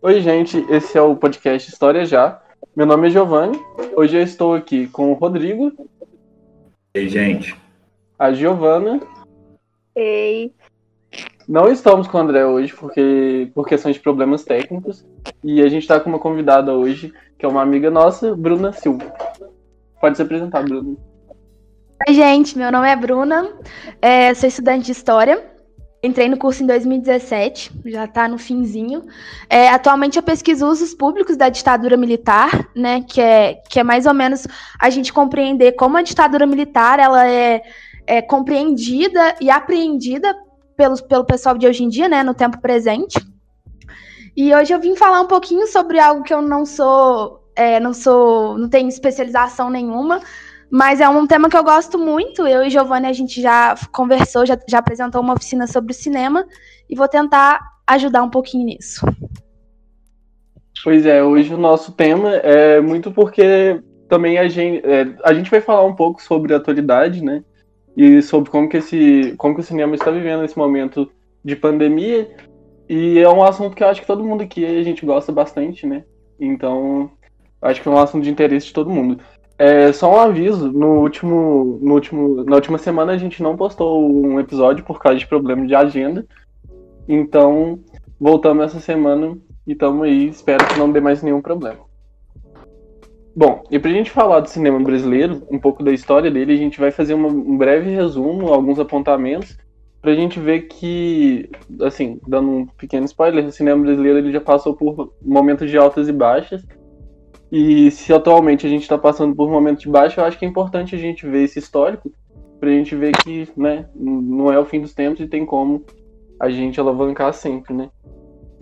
Oi, gente, esse é o podcast História Já. Meu nome é Giovanni. Hoje eu estou aqui com o Rodrigo. Ei, gente. A Giovana. Ei. Não estamos com o André hoje porque por questões de problemas técnicos. E a gente está com uma convidada hoje, que é uma amiga nossa, Bruna Silva. Pode se apresentar, Bruna. Oi, gente, meu nome é Bruna, é, sou estudante de História. Entrei no curso em 2017, já está no finzinho. É, atualmente eu pesquiso usos públicos da ditadura militar, né, que é, que é mais ou menos a gente compreender como a ditadura militar ela é, é compreendida e apreendida pelo, pelo pessoal de hoje em dia, né, no tempo presente. E hoje eu vim falar um pouquinho sobre algo que eu não sou, é, não sou, não tenho especialização nenhuma, mas é um tema que eu gosto muito. Eu e Giovanni, a gente já conversou, já, já apresentou uma oficina sobre cinema e vou tentar ajudar um pouquinho nisso. Pois é, hoje o nosso tema é muito porque também a gente, é, a gente vai falar um pouco sobre a atualidade, né? E sobre como que, esse, como que o cinema está vivendo nesse momento de pandemia. E é um assunto que eu acho que todo mundo aqui a gente gosta bastante, né? Então, acho que é um assunto de interesse de todo mundo. É, só um aviso, no último, no último, na última semana a gente não postou um episódio por causa de problema de agenda. Então, voltamos essa semana e estamos aí, espero que não dê mais nenhum problema. Bom, e pra gente falar do cinema brasileiro, um pouco da história dele, a gente vai fazer uma, um breve resumo, alguns apontamentos, pra gente ver que, assim, dando um pequeno spoiler, o cinema brasileiro ele já passou por momentos de altas e baixas, e se atualmente a gente está passando por um momento de baixo, eu acho que é importante a gente ver esse histórico para a gente ver que né, não é o fim dos tempos e tem como a gente alavancar sempre, né?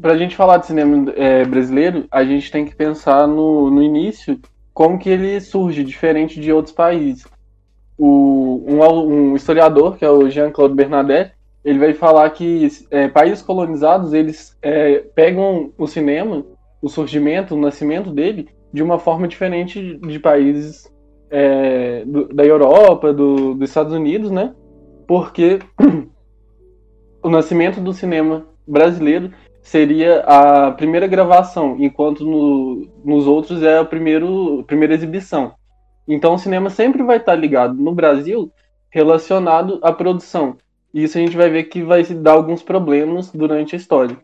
Para a gente falar de cinema é, brasileiro, a gente tem que pensar no, no início como que ele surge, diferente de outros países. O, um, um historiador, que é o Jean-Claude Bernadette, ele vai falar que é, países colonizados, eles é, pegam o cinema, o surgimento, o nascimento dele, de uma forma diferente de países é, do, da Europa, do, dos Estados Unidos, né? Porque o nascimento do cinema brasileiro seria a primeira gravação, enquanto no, nos outros é a, primeiro, primeira exibição. Então o cinema sempre vai estar ligado no Brasil relacionado à produção. E isso a gente vai ver que vai dar alguns problemas durante a história.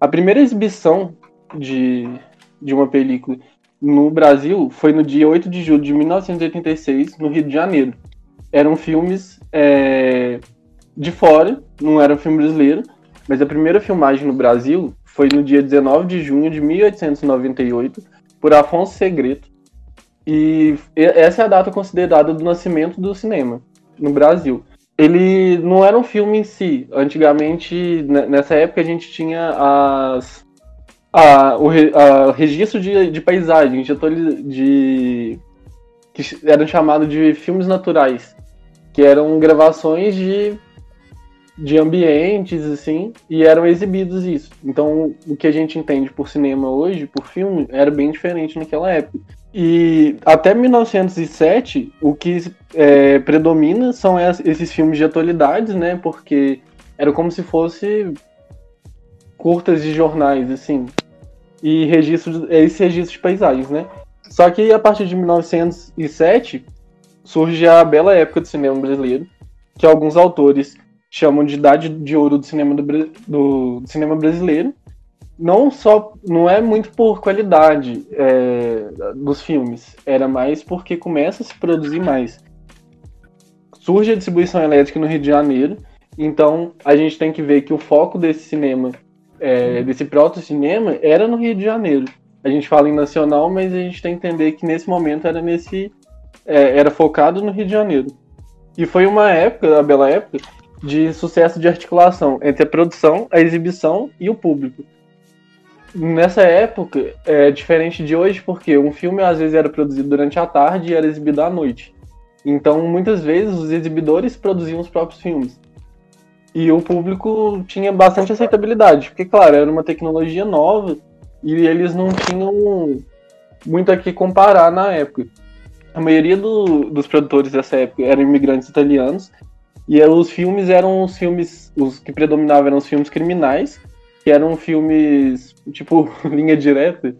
A primeira exibição de, de uma película no Brasil foi no dia 8 de julho de 1986, no Rio de Janeiro. Eram filmes é, de fora, não era um filme brasileiro, mas a primeira filmagem no Brasil foi no dia 19 de junho de 1898, por Afonso Segreto. E essa é a data considerada do nascimento do cinema no Brasil. Ele não era um filme em si. Antigamente, nessa época, a gente tinha as a, o a, registro de, de paisagens, de, de que eram chamados de filmes naturais, que eram gravações de, de ambientes, assim, e eram exibidos isso. Então, o que a gente entende por cinema hoje, por filme, era bem diferente naquela época. E até 1907, o que é, predomina são esses filmes de atualidades, né? Porque era como se fosse curtas de jornais, assim e registros, esse registro de paisagens, né? Só que a partir de 1907 surge a bela época do cinema brasileiro, que alguns autores chamam de idade de ouro do cinema, do, do, do cinema brasileiro. Não só, não é muito por qualidade é, dos filmes, era mais porque começa a se produzir mais. Surge a distribuição elétrica no Rio de Janeiro, então a gente tem que ver que o foco desse cinema é, desse proto-cinema era no Rio de Janeiro. A gente fala em nacional, mas a gente tem que entender que nesse momento era nesse é, era focado no Rio de Janeiro. E foi uma época, a bela época, de sucesso de articulação entre a produção, a exibição e o público. Nessa época, é diferente de hoje, porque um filme às vezes era produzido durante a tarde e era exibido à noite. Então, muitas vezes, os exibidores produziam os próprios filmes. E o público tinha bastante aceitabilidade, porque, claro, era uma tecnologia nova e eles não tinham muito a que comparar na época. A maioria do, dos produtores dessa época eram imigrantes italianos, e os filmes eram os filmes, os que predominavam eram os filmes criminais, que eram filmes, tipo, linha direta,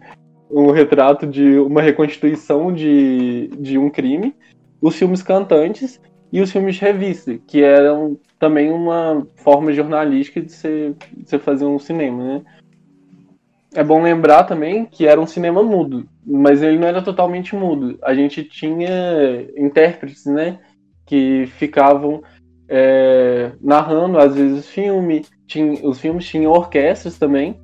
um retrato de uma reconstituição de, de um crime, os filmes cantantes e os filmes revista, que eram também uma forma jornalística de você, de você fazer um cinema, né? É bom lembrar também que era um cinema mudo, mas ele não era totalmente mudo. A gente tinha intérpretes, né? Que ficavam é, narrando, às vezes, filme. Tinha, os filmes tinham orquestras também.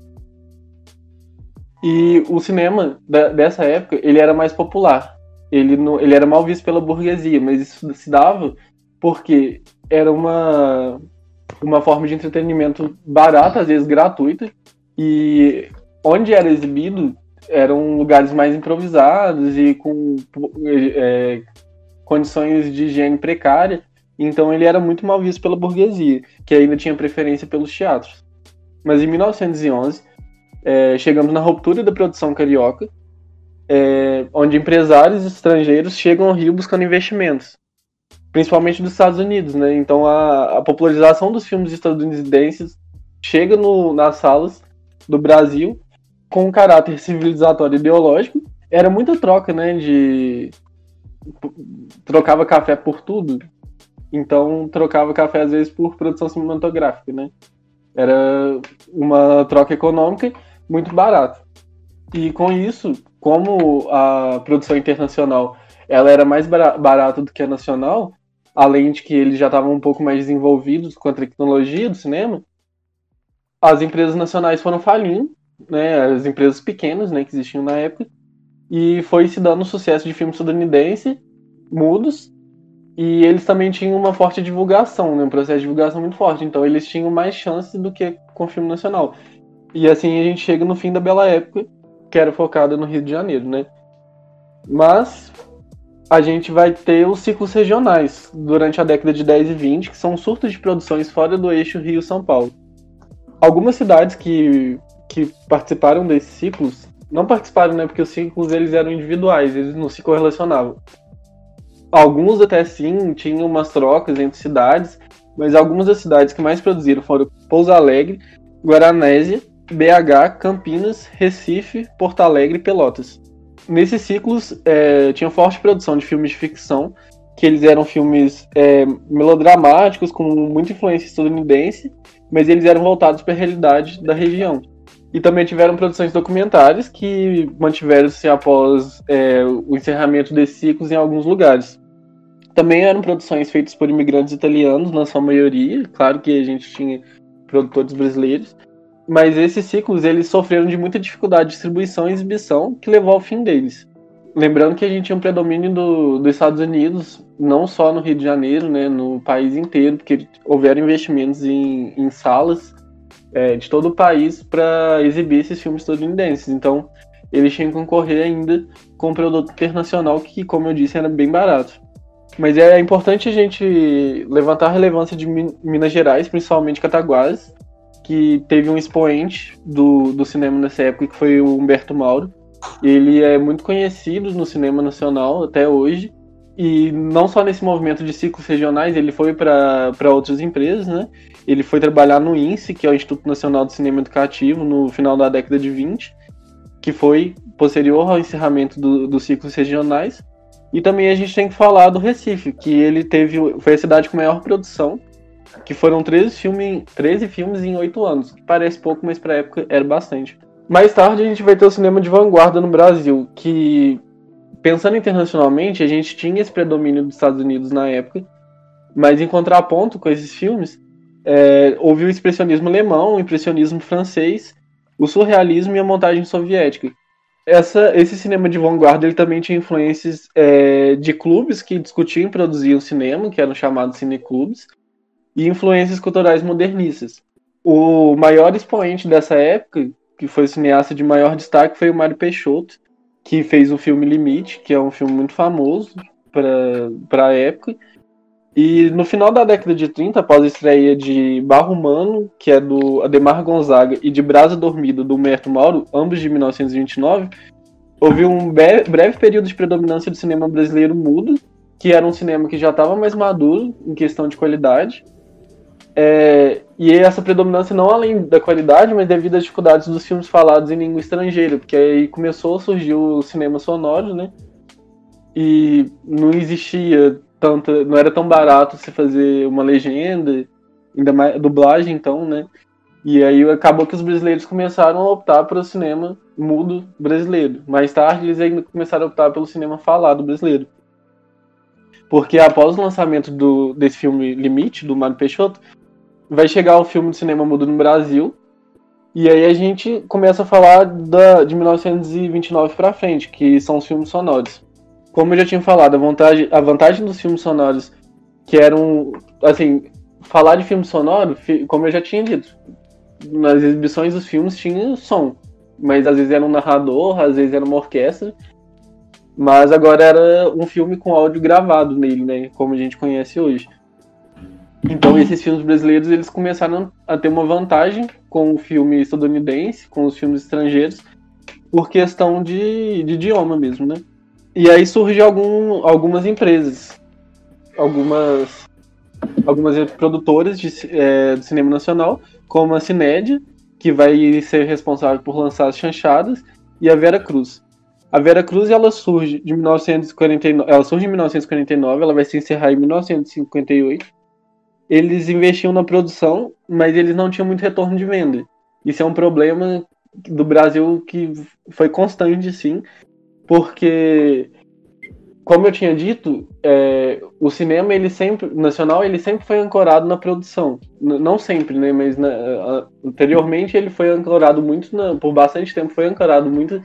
E o cinema da, dessa época, ele era mais popular. Ele, não, ele era mal visto pela burguesia, mas isso se dava porque era uma, uma forma de entretenimento barata, às vezes gratuita, e onde era exibido eram lugares mais improvisados e com é, condições de higiene precária. Então ele era muito mal visto pela burguesia, que ainda tinha preferência pelos teatros. Mas em 1911, é, chegamos na ruptura da produção carioca, é, onde empresários estrangeiros chegam ao Rio buscando investimentos, principalmente dos Estados Unidos. Né? Então a, a popularização dos filmes estadunidenses chega no, nas salas do Brasil com um caráter civilizatório ideológico. Era muita troca, né? De. Trocava café por tudo. Então trocava café às vezes por produção cinematográfica, né? Era uma troca econômica muito barata. E com isso, como a produção internacional ela era mais barata do que a nacional, além de que eles já estavam um pouco mais desenvolvidos com a tecnologia do cinema, as empresas nacionais foram falindo né, as empresas pequenas né, que existiam na época, e foi se dando sucesso de filme estadunidense, mudos, e eles também tinham uma forte divulgação, né, um processo de divulgação muito forte, então eles tinham mais chances do que com filme nacional. E assim a gente chega no fim da Bela Época, que era focada no Rio de Janeiro, né? Mas a gente vai ter os ciclos regionais durante a década de 10 e 20, que são surtos de produções fora do eixo Rio-São Paulo. Algumas cidades que que participaram desses ciclos não participaram, né? Porque os ciclos eles eram individuais, eles não se correlacionavam. Alguns até sim tinham umas trocas entre cidades, mas algumas das cidades que mais produziram foram Pouso Alegre, Guaranésia, BH, Campinas, Recife, Porto Alegre e Pelotas. Nesses ciclos é, tinha forte produção de filmes de ficção, que eles eram filmes é, melodramáticos com muita influência estadunidense, mas eles eram voltados para a realidade da região. E também tiveram produções documentárias que mantiveram-se após é, o encerramento desses ciclos em alguns lugares. Também eram produções feitas por imigrantes italianos, na sua maioria. Claro que a gente tinha produtores brasileiros. Mas esses ciclos eles sofreram de muita dificuldade de distribuição e exibição, que levou ao fim deles. Lembrando que a gente tinha um predomínio do, dos Estados Unidos, não só no Rio de Janeiro, né, no país inteiro, porque houveram investimentos em, em salas é, de todo o país para exibir esses filmes estadunidenses. Então, eles tinham que concorrer ainda com um produto internacional que, como eu disse, era bem barato. Mas é importante a gente levantar a relevância de Minas Gerais, principalmente Cataguases, que teve um expoente do, do cinema nessa época, que foi o Humberto Mauro. Ele é muito conhecido no cinema nacional até hoje, e não só nesse movimento de ciclos regionais, ele foi para outras empresas, né? Ele foi trabalhar no INSE, que é o Instituto Nacional de Cinema Educativo, no final da década de 20, que foi posterior ao encerramento do, dos ciclos regionais. E também a gente tem que falar do Recife, que ele teve foi a cidade com maior produção, que foram 13, filme, 13 filmes em 8 anos, parece pouco, mas para a época era bastante. Mais tarde a gente vai ter o cinema de vanguarda no Brasil, que pensando internacionalmente, a gente tinha esse predomínio dos Estados Unidos na época, mas em contraponto com esses filmes, é, houve o expressionismo alemão, o impressionismo francês, o surrealismo e a montagem soviética. Essa, esse cinema de vanguarda ele também tinha influências é, de clubes que discutiam e produziam cinema, que eram chamados cineclubes, e influências culturais modernistas. O maior expoente dessa época, que foi cineasta de maior destaque, foi o Mário Peixoto, que fez o filme Limite, que é um filme muito famoso para a época. E no final da década de 30, após a estreia de Barro Humano, que é do Ademar Gonzaga, e de Brasa Dormida, do Humberto Mauro, ambos de 1929, houve um breve período de predominância do cinema brasileiro mudo, que era um cinema que já estava mais maduro em questão de qualidade. É, e essa predominância não além da qualidade, mas devido às dificuldades dos filmes falados em língua estrangeira, porque aí começou a surgir o cinema sonoro, né? E não existia tanta, não era tão barato se fazer uma legenda, ainda mais dublagem então, né? E aí acabou que os brasileiros começaram a optar pelo cinema mudo brasileiro. Mais tarde eles ainda começaram a optar pelo cinema falado brasileiro. Porque após o lançamento do, desse filme Limite, do Mário Peixoto, vai chegar o filme de cinema mudo no Brasil. E aí a gente começa a falar da, de 1929 para frente, que são os filmes sonoros. Como eu já tinha falado, a vantagem, a vantagem dos filmes sonoros, que eram, assim, falar de filme sonoro, como eu já tinha dito, nas exibições dos filmes tinha som, mas às vezes era um narrador, às vezes era uma orquestra, mas agora era um filme com áudio gravado nele, né, como a gente conhece hoje. Então esses filmes brasileiros eles começaram a ter uma vantagem com o filme estadunidense, com os filmes estrangeiros, por questão de, de idioma mesmo, né? E aí surge algum, algumas empresas, algumas algumas produtoras de, é, do cinema nacional, como a Cinédia, que vai ser responsável por lançar as chanchadas, e a Vera Cruz. A Vera Cruz ela surge de 1949, ela surge em 1949, ela vai se encerrar em 1958. Eles investiam na produção, mas eles não tinham muito retorno de venda. Isso é um problema do Brasil que foi constante, sim, porque como eu tinha dito, é, o cinema ele sempre nacional ele sempre foi ancorado na produção, não sempre, né? Mas na, anteriormente ele foi ancorado muito na, por bastante tempo foi ancorado muito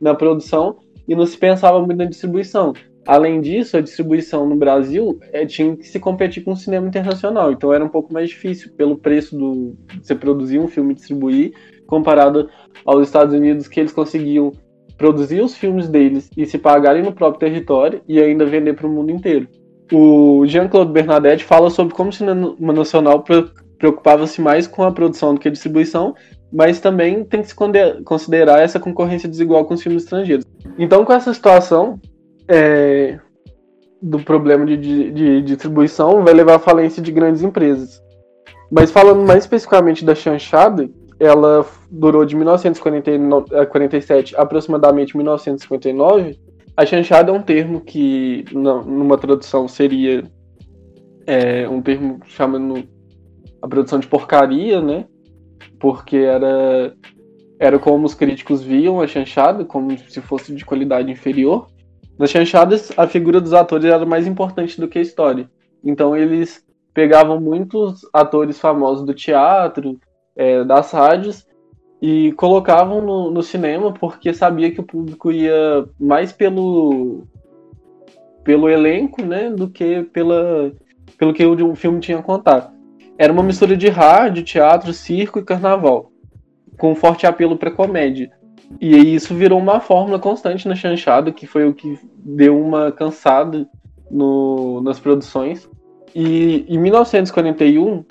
na produção e não se pensava muito na distribuição. Além disso, a distribuição no Brasil é, tinha que se competir com o cinema internacional, então era um pouco mais difícil pelo preço do você produzir um filme e distribuir comparado aos Estados Unidos que eles conseguiam produzir os filmes deles e se pagarem no próprio território e ainda vender para o mundo inteiro. O Jean-Claude Bernadette fala sobre como o cinema nacional preocupava-se mais com a produção do que a distribuição, mas também tem que se considerar essa concorrência desigual com os filmes estrangeiros. Então, com essa situação é, do problema de, de, de distribuição, vai levar à falência de grandes empresas. Mas falando mais especificamente da chanchada, ela durou de 1947 a aproximadamente 1959. A chanchada é um termo que, numa tradução, seria é, um termo chamando a produção de porcaria, né? Porque era, era como os críticos viam a chanchada, como se fosse de qualidade inferior. Nas chanchadas, a figura dos atores era mais importante do que a história. Então, eles pegavam muitos atores famosos do teatro, é, das rádios e colocavam no, no, cinema porque sabia que o público ia mais pelo pelo elenco, né, do que pela pelo que o filme tinha a contar. Era uma mistura de rádio, teatro, circo e carnaval, com forte apelo para comédia. E isso virou uma fórmula constante na chanchada, que foi o que deu uma cansada no, nas produções. E em 1941,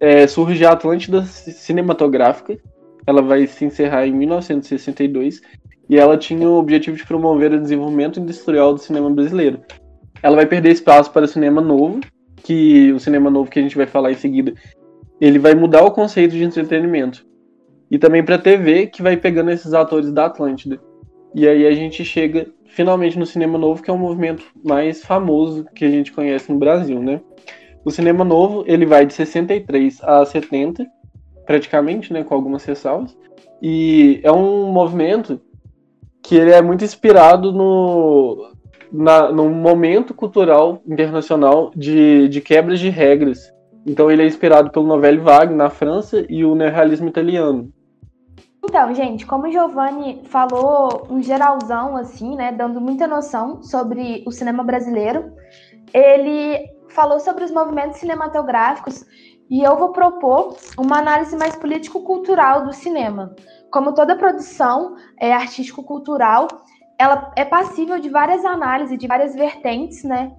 é, surge a Atlântida Cinematográfica. Ela vai se encerrar em 1962 e ela tinha o objetivo de promover o desenvolvimento industrial do cinema brasileiro. Ela vai perder espaço para o cinema novo, que o cinema novo que a gente vai falar em seguida, ele vai mudar o conceito de entretenimento. E também para TV, que vai pegando esses atores da Atlântida. E aí a gente chega finalmente no cinema novo, que é o movimento mais famoso que a gente conhece no Brasil, né? O cinema novo, ele vai de 63 a 70, praticamente, né, com algumas ressalvas. E é um movimento que ele é muito inspirado no, na, num momento cultural internacional de, de quebras de regras. Então ele é inspirado pelo Novelle Vague na França e o neorrealismo italiano. Então, gente, como o Giovanni falou um geralzão, assim, né, dando muita noção sobre o cinema brasileiro, ele falou sobre os movimentos cinematográficos e eu vou propor uma análise mais político-cultural do cinema. Como toda produção é, artístico-cultural, ela é passível de várias análises, de várias vertentes, né?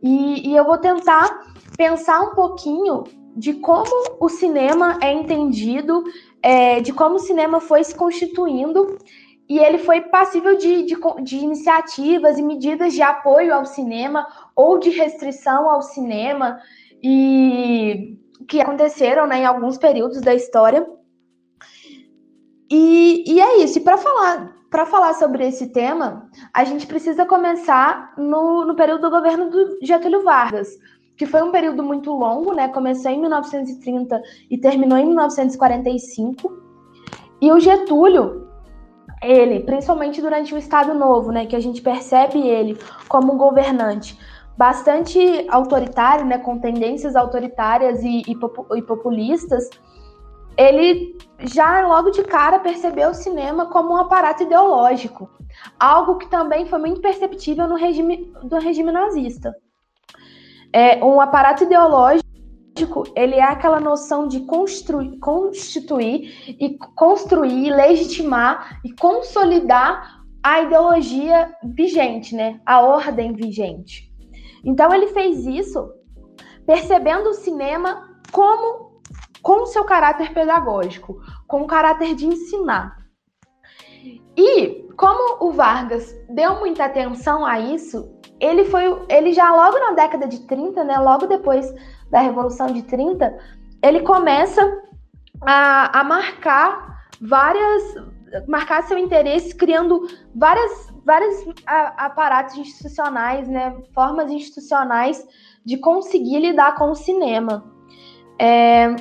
E, e eu vou tentar pensar um pouquinho de como o cinema é entendido, é, de como o cinema foi se constituindo e ele foi passível de, de, de, iniciativas e medidas de apoio ao cinema ou de restrição ao cinema. E que aconteceram né, em alguns períodos da história. E, e é isso. E para falar, falar sobre esse tema, a gente precisa começar no, no período do governo do Getúlio Vargas, que foi um período muito longo, né? Começou em 1930 e terminou em 1945. E o Getúlio, ele, principalmente durante o Estado Novo, né, que a gente percebe ele como um governante bastante autoritário, né, com tendências autoritárias e, e, populistas, ele já logo de cara percebeu o cinema como um aparato ideológico, algo que também foi muito perceptível no regime do regime nazista. É, um aparato ideológico ele é aquela noção de construir, constituir e construir, legitimar e consolidar a ideologia vigente, né? A ordem vigente. Então ele fez isso percebendo o cinema como com seu caráter pedagógico, com o caráter de ensinar. E como o Vargas deu muita atenção a isso, ele foi ele já logo na década de 30, né, logo depois da Revolução de 30, ele começa a, a marcar várias marcar seu interesse criando várias vários aparatos institucionais, né, formas institucionais de conseguir lidar com o cinema. É,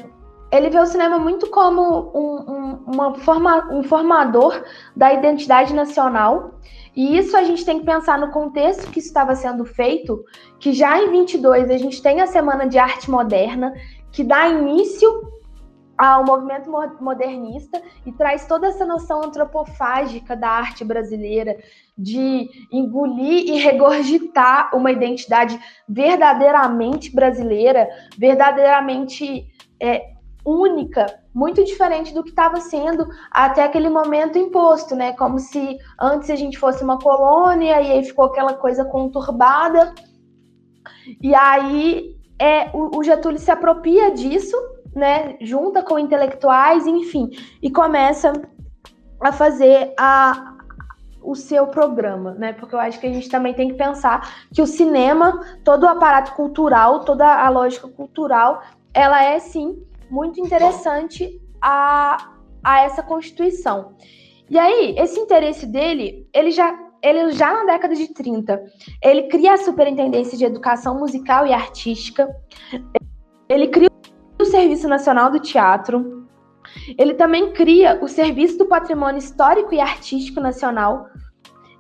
ele vê o cinema muito como um, um, uma forma, um formador da identidade nacional. E isso a gente tem que pensar no contexto que isso estava sendo feito, que já em 22 a gente tem a Semana de Arte Moderna, que dá início ao movimento modernista e traz toda essa noção antropofágica da arte brasileira, de engolir e regurgitar uma identidade verdadeiramente brasileira, verdadeiramente é, única, muito diferente do que estava sendo até aquele momento imposto, né? Como se antes a gente fosse uma colônia e aí ficou aquela coisa conturbada. E aí é, o, o Getúlio se apropria disso, né? Junta com intelectuais, enfim, e começa a fazer a, o seu programa, né? Porque eu acho que a gente também tem que pensar que o cinema, todo o aparato cultural, toda a lógica cultural, ela é sim muito interessante a, a essa Constituição. E aí, esse interesse dele, ele já, ele já na década de 30, ele cria a Superintendência de Educação Musical e Artística, ele cria o Serviço Nacional do Teatro, ele também cria o Serviço do Patrimônio Histórico e Artístico Nacional,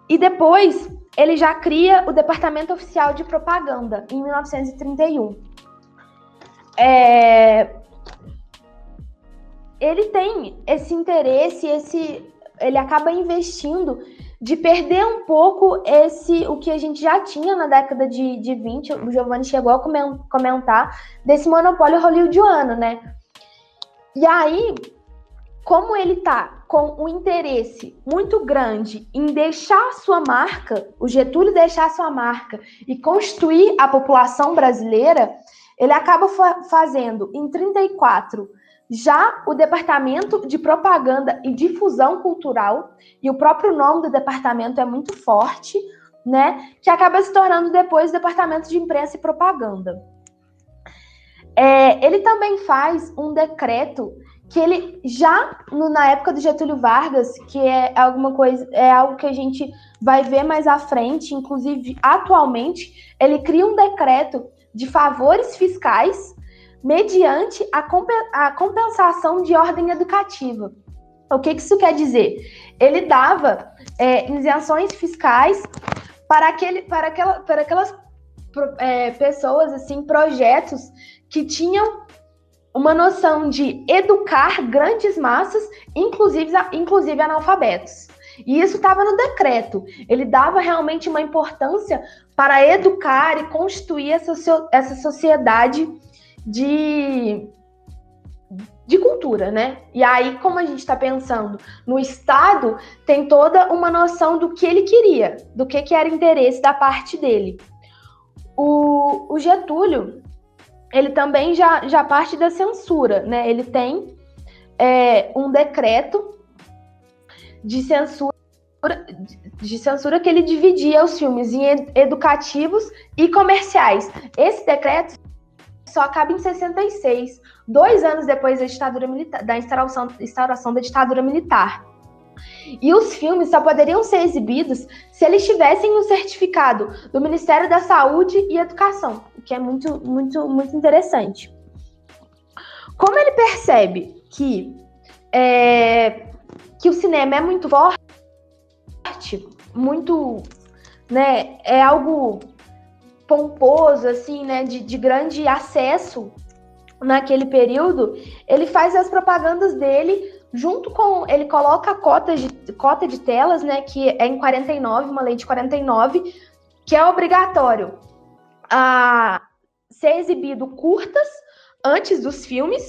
e depois ele já cria o Departamento Oficial de Propaganda, em 1931. É, ele tem esse interesse, esse ele acaba investindo de perder um pouco esse o que a gente já tinha na década de, de 20, o Giovanni chegou a comentar desse monopólio hollywoodiano, né? E aí, como ele tá com um interesse muito grande em deixar sua marca, o Getúlio deixar sua marca e construir a população brasileira, ele acaba fa fazendo em 34 já o Departamento de Propaganda e Difusão Cultural, e o próprio nome do departamento é muito forte, né? Que acaba se tornando depois o Departamento de Imprensa e Propaganda. É, ele também faz um decreto que ele já no, na época do Getúlio Vargas, que é alguma coisa, é algo que a gente vai ver mais à frente, inclusive atualmente, ele cria um decreto de favores fiscais mediante a, compensação de ordem educativa. O que, que isso quer dizer? Ele dava é, isenções fiscais para, aquele, para, aquela, para aquelas é, pessoas, assim, projetos que tinham uma noção de educar grandes massas, inclusive, inclusive analfabetos. E isso estava no decreto. Ele dava realmente uma importância para educar e constituir essa, essa sociedade de, de cultura, né? E aí, como a gente está pensando no Estado, tem toda uma noção do que ele queria, do que, que era interesse da parte dele. O, o Getúlio, ele também já, já parte da censura, né? Ele tem é, um decreto de censura de censura que ele dividia os filmes em educativos e comerciais. Esse decreto só acaba em 66, dois anos depois da ditadura militar, da instauração, instauração da ditadura militar. E os filmes só poderiam ser exibidos se eles tivessem um certificado do Ministério da Saúde e Educação, o que é muito, muito, muito interessante. Como ele percebe que, é, que o cinema é muito forte, muito, né, é algo pomposo, assim, né, de, de grande acesso naquele período, ele faz as propagandas dele junto com ele coloca a cota de, cota de telas, né, que é em 49, uma lei de 49, que é obrigatório a ser exibido curtas antes dos filmes,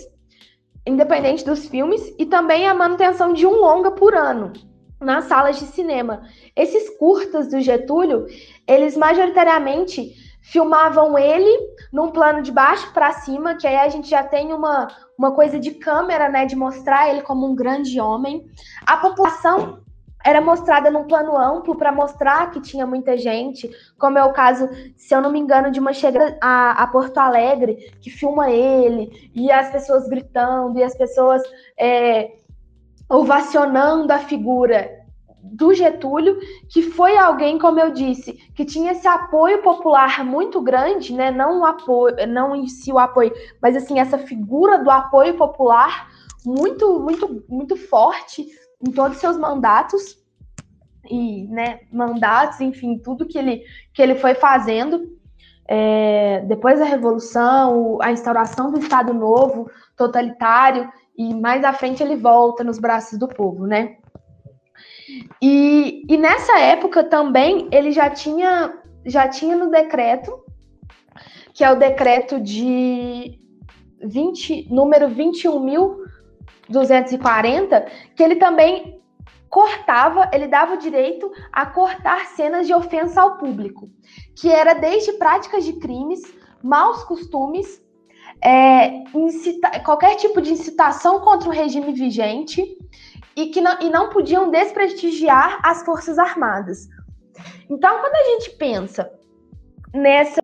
independente dos filmes, e também a manutenção de um longa por ano nas salas de cinema. Esses curtas do Getúlio, eles majoritariamente filmavam ele num plano de baixo para cima, que aí a gente já tem uma, uma coisa de câmera, né, de mostrar ele como um grande homem. A população era mostrada num plano amplo para mostrar que tinha muita gente, como é o caso, se eu não me engano, de uma chegada a, a Porto Alegre, que filma ele, e as pessoas gritando, e as pessoas é, ovacionando a figura do Getúlio, que foi alguém, como eu disse, que tinha esse apoio popular muito grande, né? Não o apoio, não em si o apoio, mas assim essa figura do apoio popular muito, muito, muito forte em todos os seus mandatos e, né, mandatos, enfim, tudo que ele que ele foi fazendo. É, depois da Revolução, a instauração do Estado Novo, totalitário, e mais à frente ele volta nos braços do povo, né? E, e nessa época também ele já tinha, já tinha no decreto, que é o decreto de 20, número 21.240, que ele também cortava, ele dava o direito a cortar cenas de ofensa ao público, que era desde práticas de crimes, maus costumes, é, incita, qualquer tipo de incitação contra o regime vigente e que não, e não podiam desprestigiar as Forças Armadas. Então, quando a gente pensa nessa,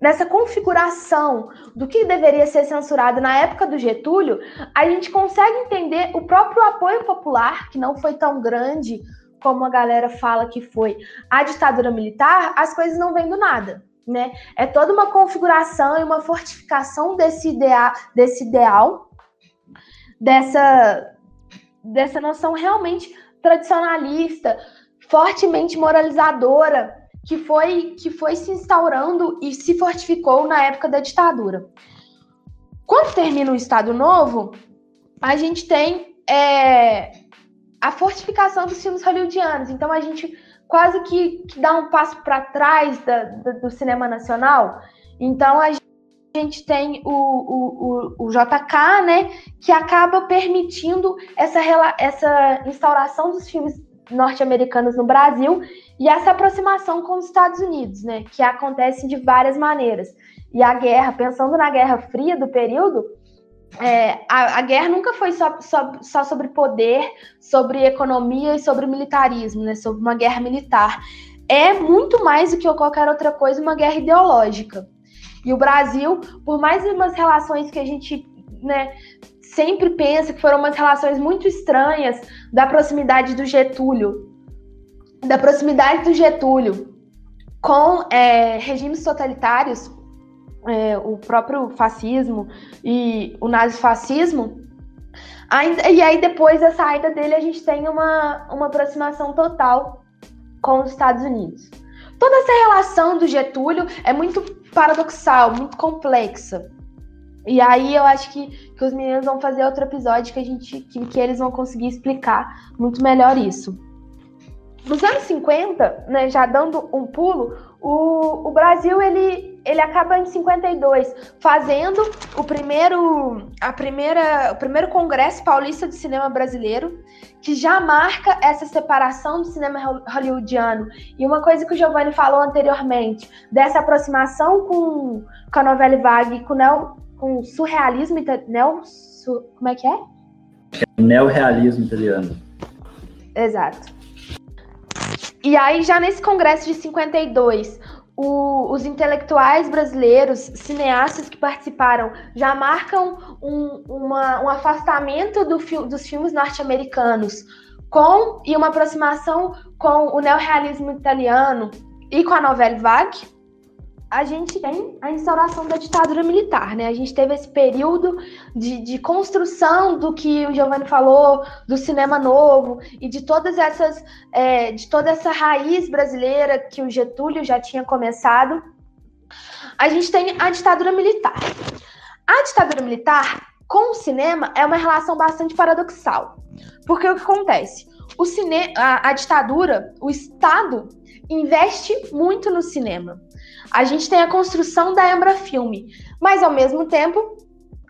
nessa configuração do que deveria ser censurado na época do Getúlio, a gente consegue entender o próprio apoio popular, que não foi tão grande como a galera fala que foi a ditadura militar, as coisas não vêm do nada. Né? É toda uma configuração e uma fortificação desse ideal, desse ideal, dessa, dessa noção realmente tradicionalista, fortemente moralizadora, que foi, que foi se instaurando e se fortificou na época da ditadura. Quando termina o Estado Novo, a gente tem é, a fortificação dos filmes hollywoodianos. Então a gente quase que, que dá um passo para trás da, da, do cinema nacional. Então a gente tem o, o, o, o, JK, né, que acaba permitindo essa, essa instauração dos filmes norte-americanos no Brasil e essa aproximação com os Estados Unidos, né, que acontece de várias maneiras. E a guerra, pensando na Guerra Fria do período, é, a, a, guerra nunca foi só, só, só, sobre poder, sobre economia e sobre militarismo, né, sobre uma guerra militar. É muito mais do que qualquer outra coisa uma guerra ideológica. E o Brasil, por mais umas relações que a gente né, sempre pensa que foram umas relações muito estranhas da proximidade do Getúlio, da proximidade do Getúlio com é, regimes totalitários, é, o próprio fascismo e o nazifascismo, ainda, e aí depois da saída dele a gente tem uma, uma aproximação total com os Estados Unidos. Toda essa relação do Getúlio é muito paradoxal, muito complexa. E aí eu acho que, que os meninos vão fazer outro episódio que a gente que, que eles vão conseguir explicar muito melhor isso. Nos anos 50, né, já dando um pulo, o, o Brasil ele, ele acaba em 52 fazendo o primeiro a primeira o primeiro congresso paulista de cinema brasileiro que já marca essa separação do cinema hollywoodiano e uma coisa que o Giovanni falou anteriormente dessa aproximação com, com a novela vague com, neo, com o surrealismo neo, su, como é que é? Neorrealismo italiano. Exato. E aí, já nesse congresso de 52, o, os intelectuais brasileiros, cineastas que participaram, já marcam um, uma, um afastamento do, dos filmes norte-americanos com e uma aproximação com o neorrealismo italiano e com a novela vague, a gente tem a instauração da ditadura militar, né? A gente teve esse período de, de construção do que o Giovanni falou, do cinema novo e de todas essas, é, de toda essa raiz brasileira que o Getúlio já tinha começado. A gente tem a ditadura militar. A ditadura militar com o cinema é uma relação bastante paradoxal, porque o que acontece? O cine, a, a ditadura, o Estado investe muito no cinema a gente tem a construção da Embra Filme, mas ao mesmo tempo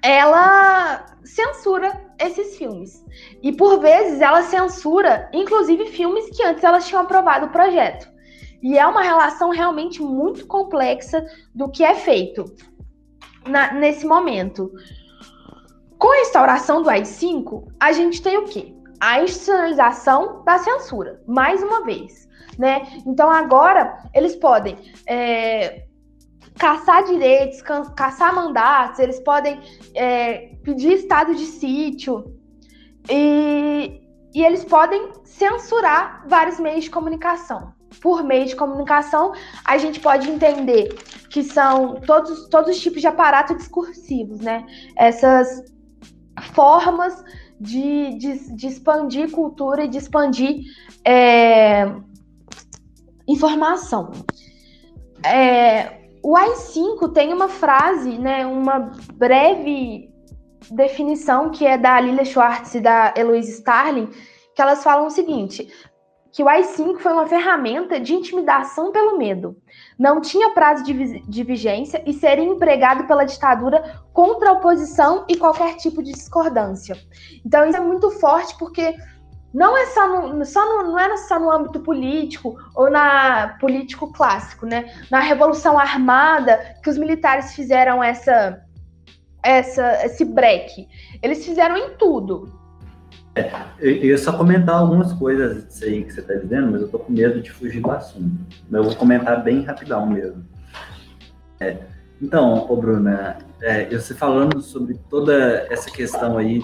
ela censura esses filmes. E por vezes ela censura, inclusive, filmes que antes elas tinham aprovado o projeto. E é uma relação realmente muito complexa do que é feito na, nesse momento. Com a instauração do AI-5, a gente tem o quê? A institucionalização da censura, mais uma vez né? Então agora eles podem é, caçar direitos, caçar mandatos, eles podem é, pedir estado de sítio e, e eles podem censurar vários meios de comunicação. Por meio de comunicação, a gente pode entender que são todos, todos os tipos de aparato discursivos, né? Essas formas de, de, de expandir cultura e de expandir é, informação. É, o AI-5 tem uma frase, né, uma breve definição que é da Lilia Schwartz e da Eloise Starling, que elas falam o seguinte: que o AI-5 foi uma ferramenta de intimidação pelo medo. Não tinha prazo de, de vigência e seria empregado pela ditadura contra a oposição e qualquer tipo de discordância. Então, isso é muito forte porque não é só no, só no, não é só no âmbito político ou na político clássico, né? Na Revolução Armada que os militares fizeram essa essa esse break. Eles fizeram em tudo. É, eu ia só comentar algumas coisas aí que você está dizendo, mas eu tô com medo de fugir do assunto. Eu vou comentar bem rapidão mesmo. É, então, ô Bruna, é, você falando sobre toda essa questão aí,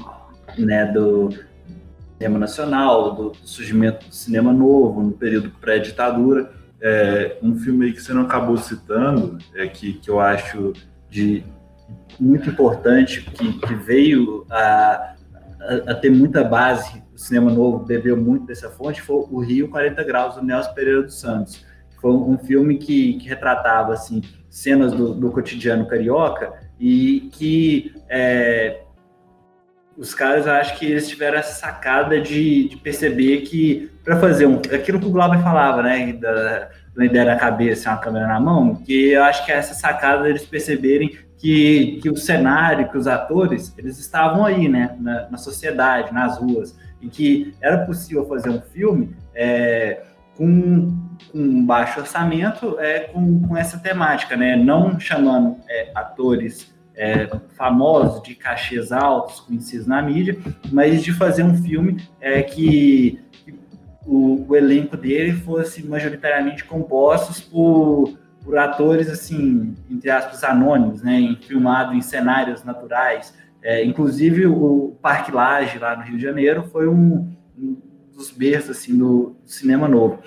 né, do, cinema nacional, do, surgimento do cinema novo, no período pré-ditadura. É, um filme que você não acabou citando, é, que, que eu acho de muito importante, que, que veio a, a, a, ter muita base, o cinema novo bebeu muito dessa fonte, foi o Rio 40 Graus, do Nelson Pereira dos Santos. Foi um, um filme que, que, retratava assim, cenas do, do cotidiano carioca e que é, os caras, eu acho que eles tiveram essa sacada de, de perceber que para fazer um, aquilo que o Glauber falava, né, da, da ideia na cabeça, uma câmera na mão, que eu acho que é essa sacada deles perceberem que, que o cenário, que os atores, eles estavam aí, né, na, na sociedade, nas ruas, e que era possível fazer um filme é, com, com um baixo orçamento, é, com, com essa temática, né, não chamando é, atores é, famosos, de cachês altos, conhecidos na mídia, mas de fazer um filme é, que, o, o, elenco dele fosse majoritariamente compostos por, por atores, assim, entre aspas, anônimos, né, filmado em cenários naturais. É, inclusive, o Parque Lage, lá no Rio de Janeiro, foi um, um dos berços assim, do, do cinema novo.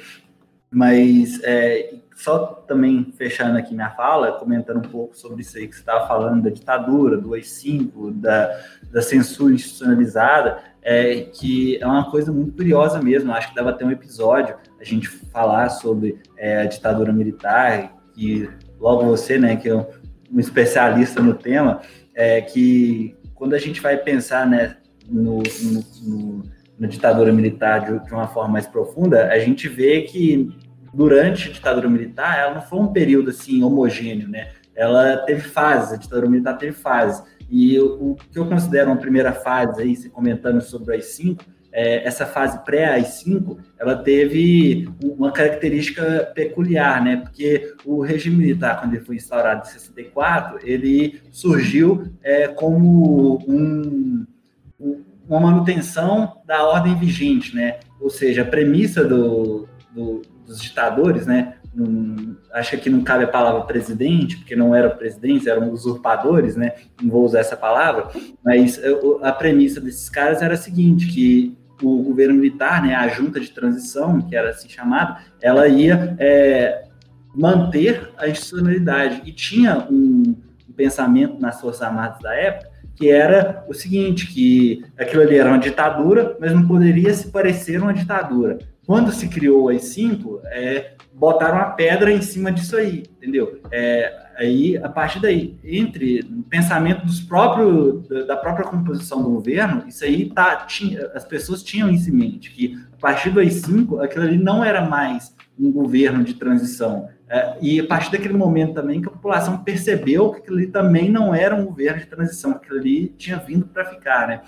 Mas é, só também fechando aqui minha fala, comentando um pouco sobre isso aí que você estava falando da ditadura, do AI-5, da, da censura institucionalizada, é, que é uma coisa muito curiosa mesmo. Acho que dava até um episódio a gente falar sobre é, a ditadura militar, que logo você, né, que é um, um especialista no tema, é, que quando a gente vai pensar né, no, no, no, na ditadura militar de uma forma mais profunda, a gente vê que durante a ditadura militar, ela não foi um período assim homogêneo, né? Ela teve fases, a ditadura militar teve fases. E o, o que eu considero uma primeira fase aí, se comentando sobre o AI-5, é, essa fase pré-AI-5, ela teve uma característica peculiar, né? Porque o regime militar, quando ele foi instaurado em 64, ele surgiu é, como um, uma manutenção da ordem vigente, né? Ou seja, a premissa do, do dos ditadores, né, um, acho que não cabe a palavra presidente, porque não era presidente, eram usurpadores, né? Não vou usar essa palavra, mas a premissa desses caras era a seguinte, que o governo militar, né, a junta de transição, que era assim chamada, ela ia é, manter a institucionalidade. E tinha um, um pensamento nas Forças Armadas da época que era o seguinte, que aquilo ali era uma ditadura, mas não poderia se parecer uma ditadura. Quando se criou o AI-5, é, botaram a pedra em cima disso aí, entendeu? É, aí, a partir daí, entre o pensamento dos próprios, da própria composição do governo, isso aí tá, tinha, as pessoas tinham isso em mente, que a partir do AI-5, aquilo ali não era mais um governo de transição, é, e a partir daquele momento também que a população percebeu que aquilo ali também não era um governo de transição, aquilo ali tinha vindo para ficar, né?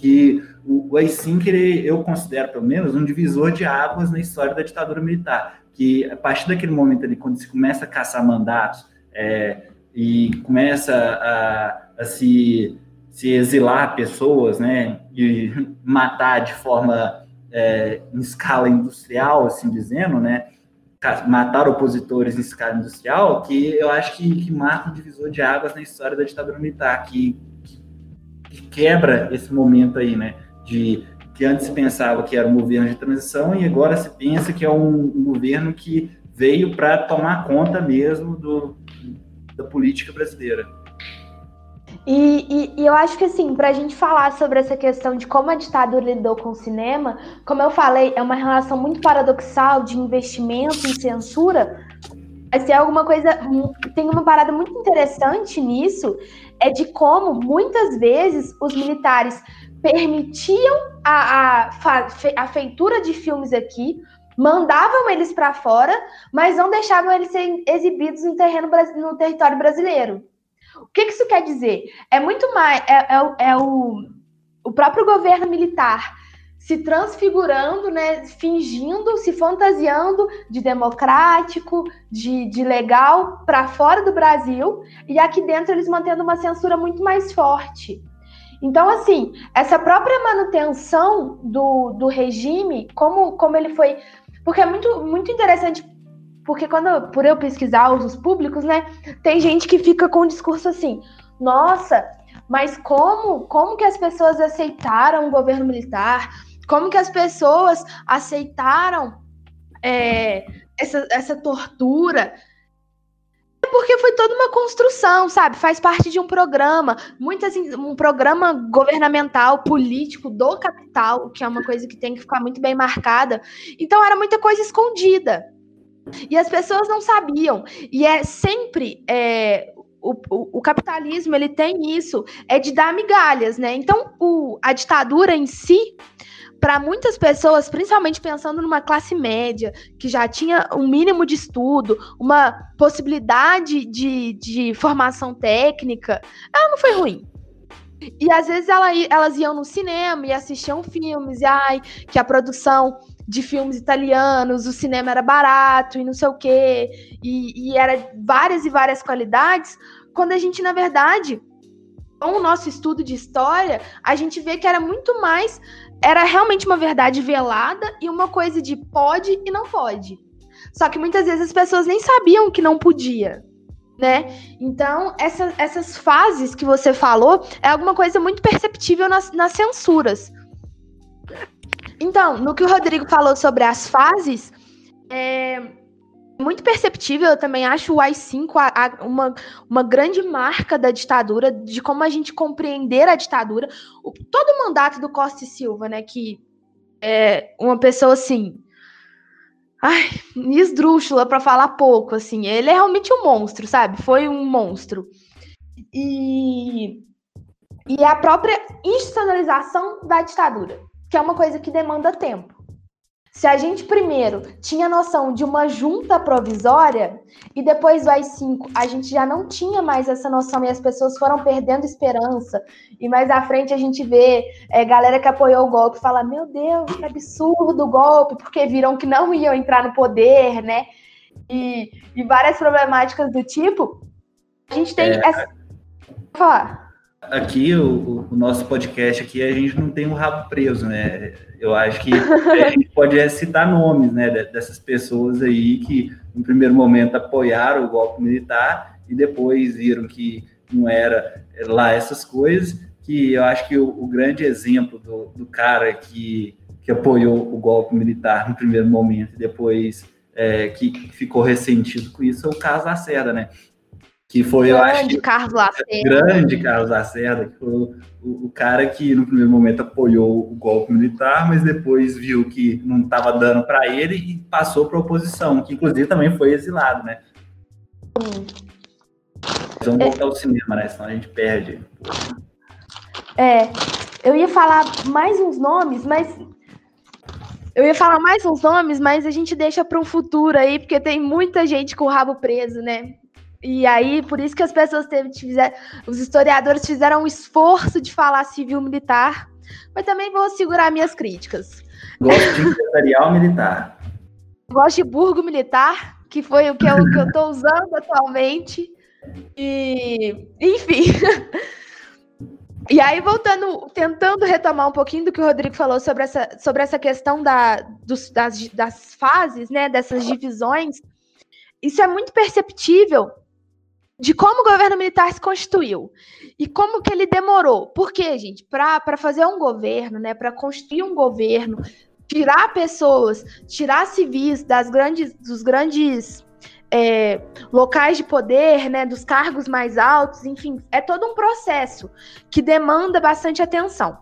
Que o, o AI-5, eu considero, pelo menos, um divisor de águas na história da ditadura militar. Que a partir daquele momento ali, quando se começa a caçar mandatos é, e começa a, a se, se, exilar pessoas, né? E matar de forma é, em escala industrial, assim dizendo, né? matar opositores em escala industrial, que eu acho que, que marca um divisor de águas na história da ditadura militar, que, que, quebra esse momento aí, né? De que antes se pensava que era um governo de transição e agora se pensa que é um, um governo que veio para tomar conta mesmo do, da política brasileira. E, e, e, eu acho que, assim, para a gente falar sobre essa questão de como a ditadura lidou com o cinema, como eu falei, é uma relação muito paradoxal de investimento e censura. Assim, alguma coisa. Tem uma parada muito interessante nisso, é de como muitas vezes os militares permitiam a, a, a feitura de filmes aqui, mandavam eles para fora, mas não deixavam eles serem exibidos no terreno no território brasileiro. O que, que isso quer dizer? É muito mais. É, é, é o, o próprio governo militar se transfigurando, né, fingindo, se fantasiando de democrático, de, de legal para fora do Brasil, e aqui dentro eles mantendo uma censura muito mais forte. Então, assim, essa própria manutenção do, do regime, como, como ele foi. Porque é muito, muito interessante porque quando, por eu pesquisar usos públicos, né, tem gente que fica com um discurso assim, nossa, mas como, como que as pessoas aceitaram o governo militar? Como que as pessoas aceitaram é, essa, essa tortura? É porque foi toda uma construção, sabe? Faz parte de um programa, muitas, um programa governamental, político do capital, que é uma coisa que tem que ficar muito bem marcada. Então era muita coisa escondida. E as pessoas não sabiam. E é sempre. É, o, o, o, capitalismo ele tem isso, é de dar migalhas, né? Então, o, a ditadura em si, para muitas pessoas, principalmente pensando numa classe média, que já tinha um mínimo de estudo, uma possibilidade de, de formação técnica, ela não foi ruim. E às vezes ela, elas iam no cinema e assistiam filmes, e ai, que a produção de filmes italianos, o cinema era barato e não sei o quê, e, e era várias e várias qualidades, quando a gente, na verdade, com o nosso estudo de história, a gente vê que era muito mais, era realmente uma verdade velada e uma coisa de pode e não pode. Só que muitas vezes as pessoas nem sabiam que não podia, né? Então, essa, essas fases que você falou é alguma coisa muito perceptível nas, nas censuras. Então, no que o Rodrigo falou sobre as fases, é muito perceptível, eu também acho o AI-5 a, a, uma, uma grande marca da ditadura, de como a gente compreender a ditadura. O, todo o mandato do Costa e Silva, né, que é uma pessoa assim, ai, esdrúxula para falar pouco, assim, ele é realmente um monstro, sabe? Foi um monstro. E, e a própria institucionalização da ditadura que é uma coisa que demanda tempo. Se a gente primeiro tinha noção de uma junta provisória e depois do AI-5 a gente já não tinha mais essa noção e as pessoas foram perdendo esperança, e mais à frente a gente vê é, galera que apoiou o golpe fala: Meu Deus, que absurdo o golpe, porque viram que não iam entrar no poder, né? E, e várias problemáticas do tipo. A gente tem. É... Essa... Falar aqui, o, o, nosso podcast aqui, a gente não tem um rabo preso, né? Eu acho que a gente pode citar nomes, né, dessas pessoas aí que, no primeiro momento, apoiaram o golpe militar e depois viram que não era lá essas coisas, que eu acho que o, o grande exemplo do, do cara que, que apoiou o golpe militar no primeiro momento e depois é, que ficou ressentido com isso é o Carlos Lacerda, né? Que foi, grande eu acho Carlos Lacerda. grande Carlos Lacerda, que foi o, o, o, cara que no primeiro momento apoiou o golpe militar, mas depois viu que não estava dando para ele e passou para oposição, que inclusive também foi exilado, né? Hum. Vamos voltar ao cinema, né? Senão a gente perde. É, eu ia falar mais uns nomes, mas eu ia falar mais uns nomes, mas a gente deixa para um futuro aí, porque tem muita gente com o rabo preso, né? E aí, por isso que as pessoas teve, fizeram, os historiadores fizeram um esforço de falar civil militar, mas também vou segurar minhas críticas. Gosto de empresarial militar. Gosto de burgo militar, que foi o que eu, que eu tô usando atualmente. E, enfim. E aí, voltando, tentando retomar um pouquinho do que o Rodrigo falou sobre essa, sobre essa questão da, dos, das, das fases, né, dessas divisões, isso é muito perceptível de como o governo militar se constituiu e como que ele demorou. Por quê, gente? Para fazer um governo, né, para construir um governo, tirar pessoas, tirar civis das grandes, dos grandes é, locais de poder, né, dos cargos mais altos, enfim, é todo um processo que demanda bastante atenção.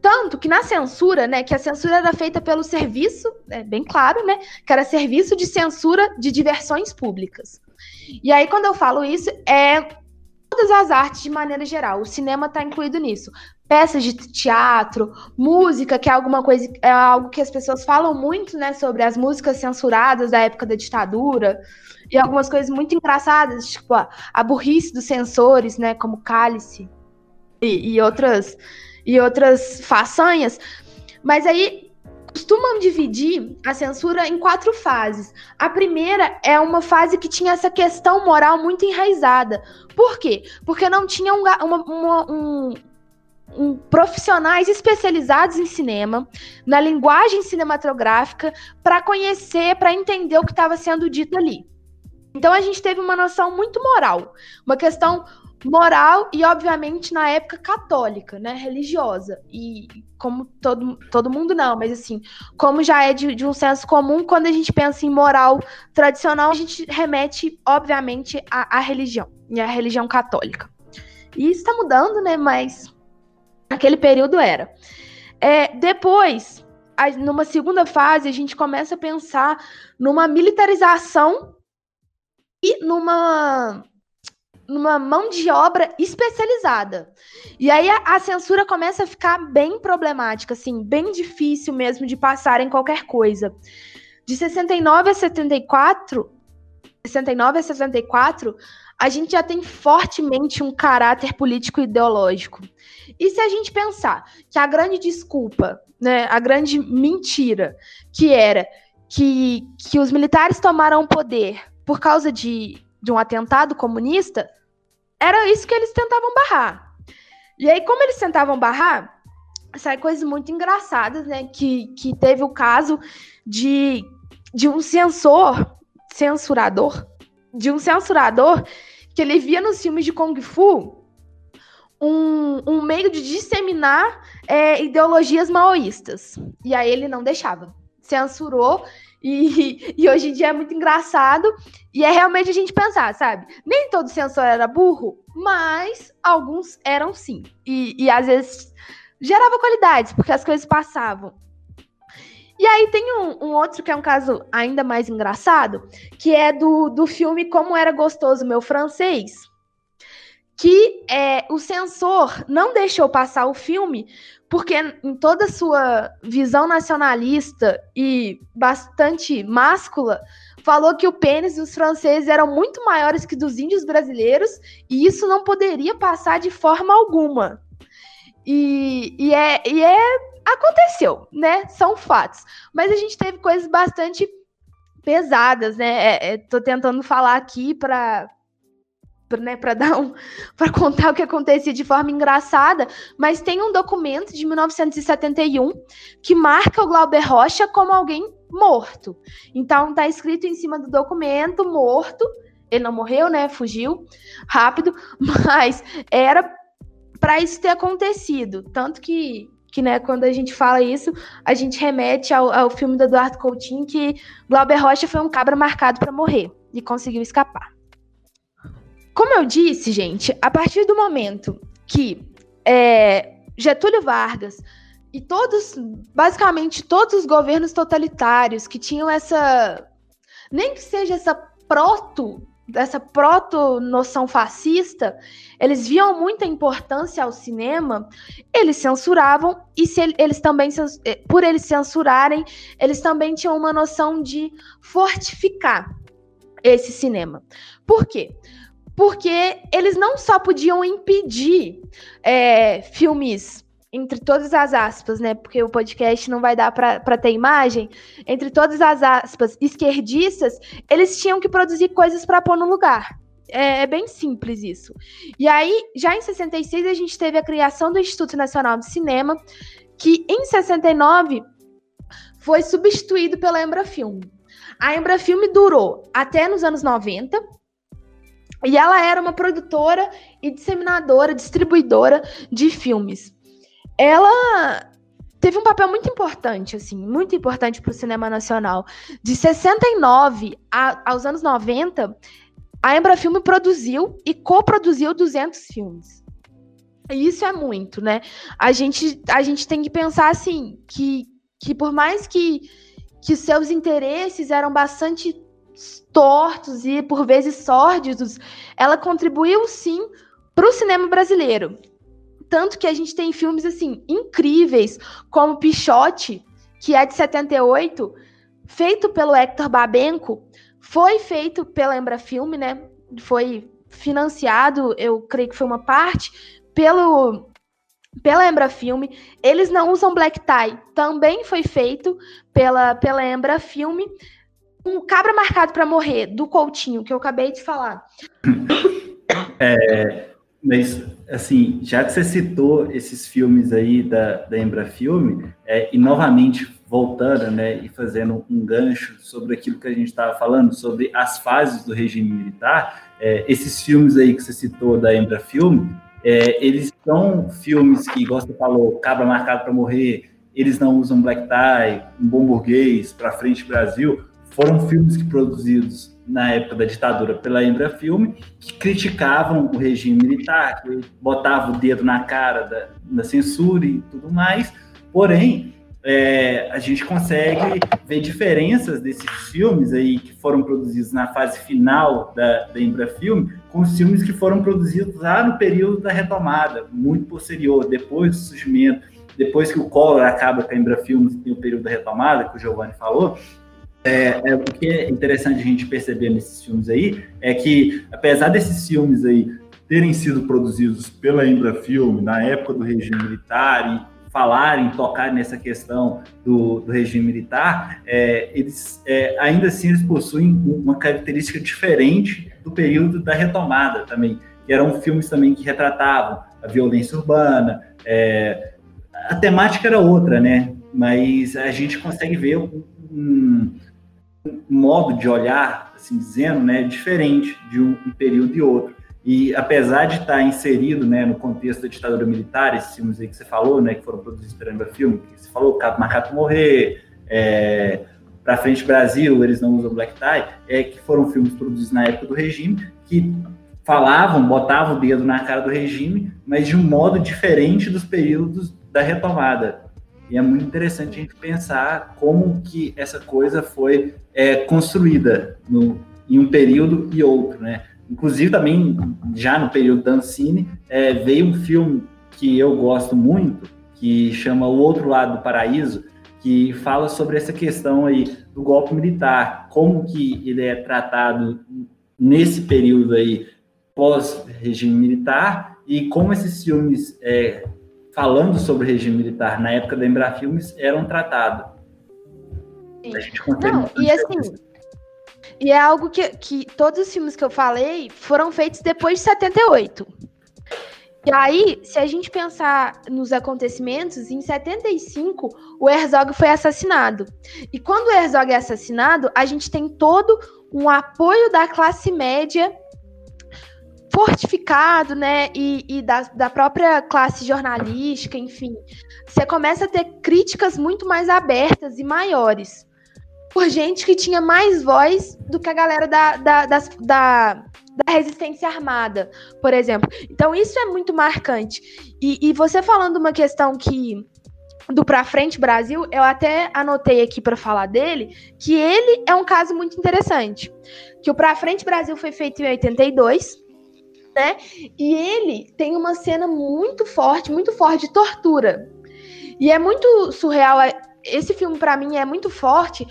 Tanto que na censura, né, que a censura era feita pelo serviço, é bem claro, né, que era serviço de censura de diversões públicas. E aí, quando eu falo isso, é todas as artes de maneira geral. O cinema está incluído nisso peças de teatro, música, que é alguma coisa, é algo que as pessoas falam muito, né, sobre as músicas censuradas da época da ditadura, e algumas coisas muito engraçadas, tipo a, a burrice dos censores, né, como Cálice e, e outras e outras façanhas. Mas aí costumam dividir a censura em quatro fases. A primeira é uma fase que tinha essa questão moral muito enraizada. Por quê? Porque não tinha um, uma, uma, um, um, profissionais especializados em cinema, na linguagem cinematográfica, para conhecer, para entender o que estava sendo dito ali. Então a gente teve uma noção muito moral, uma questão moral e, obviamente, na época católica, né, religiosa. E como todo, todo mundo não, mas assim, como já é de, de um senso comum, quando a gente pensa em moral tradicional, a gente remete, obviamente, à, à religião, e à religião católica. E está mudando, né, mas Aquele período era. É, depois, a, numa segunda fase, a gente começa a pensar numa militarização e numa, numa mão de obra especializada. E aí a, a, censura começa a ficar bem problemática, assim, bem difícil mesmo de passar em qualquer coisa. De 69 a 74, 69 a 74, a gente já tem fortemente um caráter político ideológico. E se a gente pensar que a grande desculpa, né, a grande mentira, que era que, que os militares tomaram o poder por causa de, de um atentado comunista, era isso que eles tentavam barrar. E aí, como eles tentavam barrar, saem coisas muito engraçadas, né? Que, que teve o caso de, de um censor, censurador, de um censurador que ele via nos filmes de Kung Fu um, um meio de disseminar é, ideologias maoístas. E aí ele não deixava. Censurou. E, e hoje em dia é muito engraçado. E é realmente a gente pensar, sabe? Nem todo censor era burro, mas alguns eram sim. E, e às vezes gerava qualidades, porque as coisas passavam. E aí tem um, um, outro que é um caso ainda mais engraçado, que é do, do filme Como Era Gostoso Meu Francês, que é, o censor não deixou passar o filme porque em toda a sua visão nacionalista e bastante máscula, falou que o pênis dos franceses eram muito maiores que dos índios brasileiros e isso não poderia passar de forma alguma. E, e, é, e é aconteceu, né? São fatos. Mas a gente teve coisas bastante pesadas, né? É, é, tô tentando falar aqui para né, para dar um, para contar o que acontecia de forma engraçada, mas tem um documento de 1971 que marca o Glauber Rocha como alguém morto. Então tá escrito em cima do documento morto. Ele não morreu, né? Fugiu rápido, mas era para isso ter acontecido, tanto que que né, quando a gente fala isso, a gente remete ao, ao filme do Eduardo Coutinho que Glauber Rocha foi um cabra marcado para morrer e conseguiu escapar. Como eu disse, gente, a partir do momento que é, Getúlio Vargas e todos, basicamente todos os governos totalitários que tinham essa, nem que seja essa proto, essa proto noção fascista, eles viam muita importância ao cinema, eles censuravam e se eles também eh, por eles censurarem, eles também tinham uma noção de fortificar esse cinema. Por quê? Porque eles não só podiam impedir é, filmes entre todas as aspas, né? Porque o podcast não vai dar para ter imagem. Entre todas as aspas, esquerdistas, eles tinham que produzir coisas para pôr no lugar. É, é, bem simples isso. E aí, já em 66, a gente teve a criação do Instituto Nacional de Cinema, que em 69 foi substituído pela Embrafilme. A Embrafilme durou até nos anos 90, e ela era uma produtora e disseminadora, distribuidora de filmes. Ela teve um papel muito importante, assim, muito importante para o cinema nacional. De 69 a, aos anos 90, a Embrafilme produziu e coproduziu 200 filmes. E isso é muito, né? A gente, a gente tem que pensar assim, que, que por mais que, que seus interesses eram bastante tortos e por vezes sórdidos, ela contribuiu sim para o cinema brasileiro. Tanto que a gente tem filmes assim incríveis, como Pichote, que é de 78, feito pelo Hector Babenco, foi feito pela Embrafilme, né? Foi financiado, eu creio que foi uma parte, pelo pela Embrafilme. Eles não usam black tie, também foi feito pela pela Embrafilme um cabra marcado para morrer do Coutinho, que eu acabei de falar. É, mas, assim, já que você citou esses filmes aí da, da Embrafilme, é, e novamente voltando, né, e fazendo um gancho sobre aquilo que a gente estava falando, sobre as fases do regime militar, é, esses filmes aí que você citou da Embrafilme, é, eles são filmes que, igual você falou, Cabra Marcado para Morrer, eles não usam black tie, um bom burguês, para frente Brasil, foram filmes que produzidos na época da ditadura pela Embrafilme, que criticavam o regime militar, que botava o dedo na cara da, da censura e tudo mais. Porém, é, a gente consegue ver diferenças desses filmes aí que foram produzidos na fase final da, da Embrafilme com os filmes que foram produzidos lá no período da retomada, muito posterior, depois do surgimento, depois que o Collor acaba com a Embrafilme, tem o período da retomada, que o Giovanni falou, é, é, o que é interessante a gente perceber nesses filmes aí é que, apesar desses filmes aí terem sido produzidos pela Embrafilme na época do regime militar e falarem, tocarem nessa questão do, do regime militar, é, eles é, ainda assim eles possuem uma característica diferente do período da retomada também, que eram filmes também que retratavam a violência urbana, é, a temática era outra, né? Mas a gente consegue ver um, um modo de olhar, assim dizendo, né, diferente de um, período e outro. E apesar de estar inserido né, no contexto da ditadura militar, esses filmes aí que você falou, né, que foram produzidos pela Filme, que você falou, Capo Macaco Morrer, é, Pra Frente Brasil, Eles Não Usam Black Tie, é, que foram filmes produzidos na época do regime, que falavam, botavam o dedo na cara do regime, mas de um modo diferente dos períodos da retomada. E é muito interessante a gente pensar como que essa coisa foi é, construída no, em um período e outro, né? Inclusive também já no período da Ancine é, veio um filme que eu gosto muito que chama O Outro Lado do Paraíso, que fala sobre essa questão aí do golpe militar, como que ele é tratado nesse período aí pós regime militar e como esses filmes é, falando sobre o regime militar na época da Embrafilmes eram tratados. Não, e assim, E é algo que, que todos os filmes que eu falei foram feitos depois de 78. E aí, se a gente pensar nos acontecimentos, em 75 o Herzog foi assassinado. E quando o Herzog é assassinado, a gente tem todo um apoio da classe média fortificado, né? E, e da, da própria classe jornalística, enfim. Você começa a ter críticas muito mais abertas e maiores. Por gente que tinha mais voz do que a galera da, da, das, da, da resistência armada, por exemplo. Então, isso é muito marcante. E, e você falando uma questão que do Pra Frente Brasil, eu até anotei aqui para falar dele, que ele é um caso muito interessante. Que o Pra Frente Brasil foi feito em 82, né? E ele tem uma cena muito forte, muito forte de tortura. E é muito surreal. É, esse filme, para mim, é muito forte,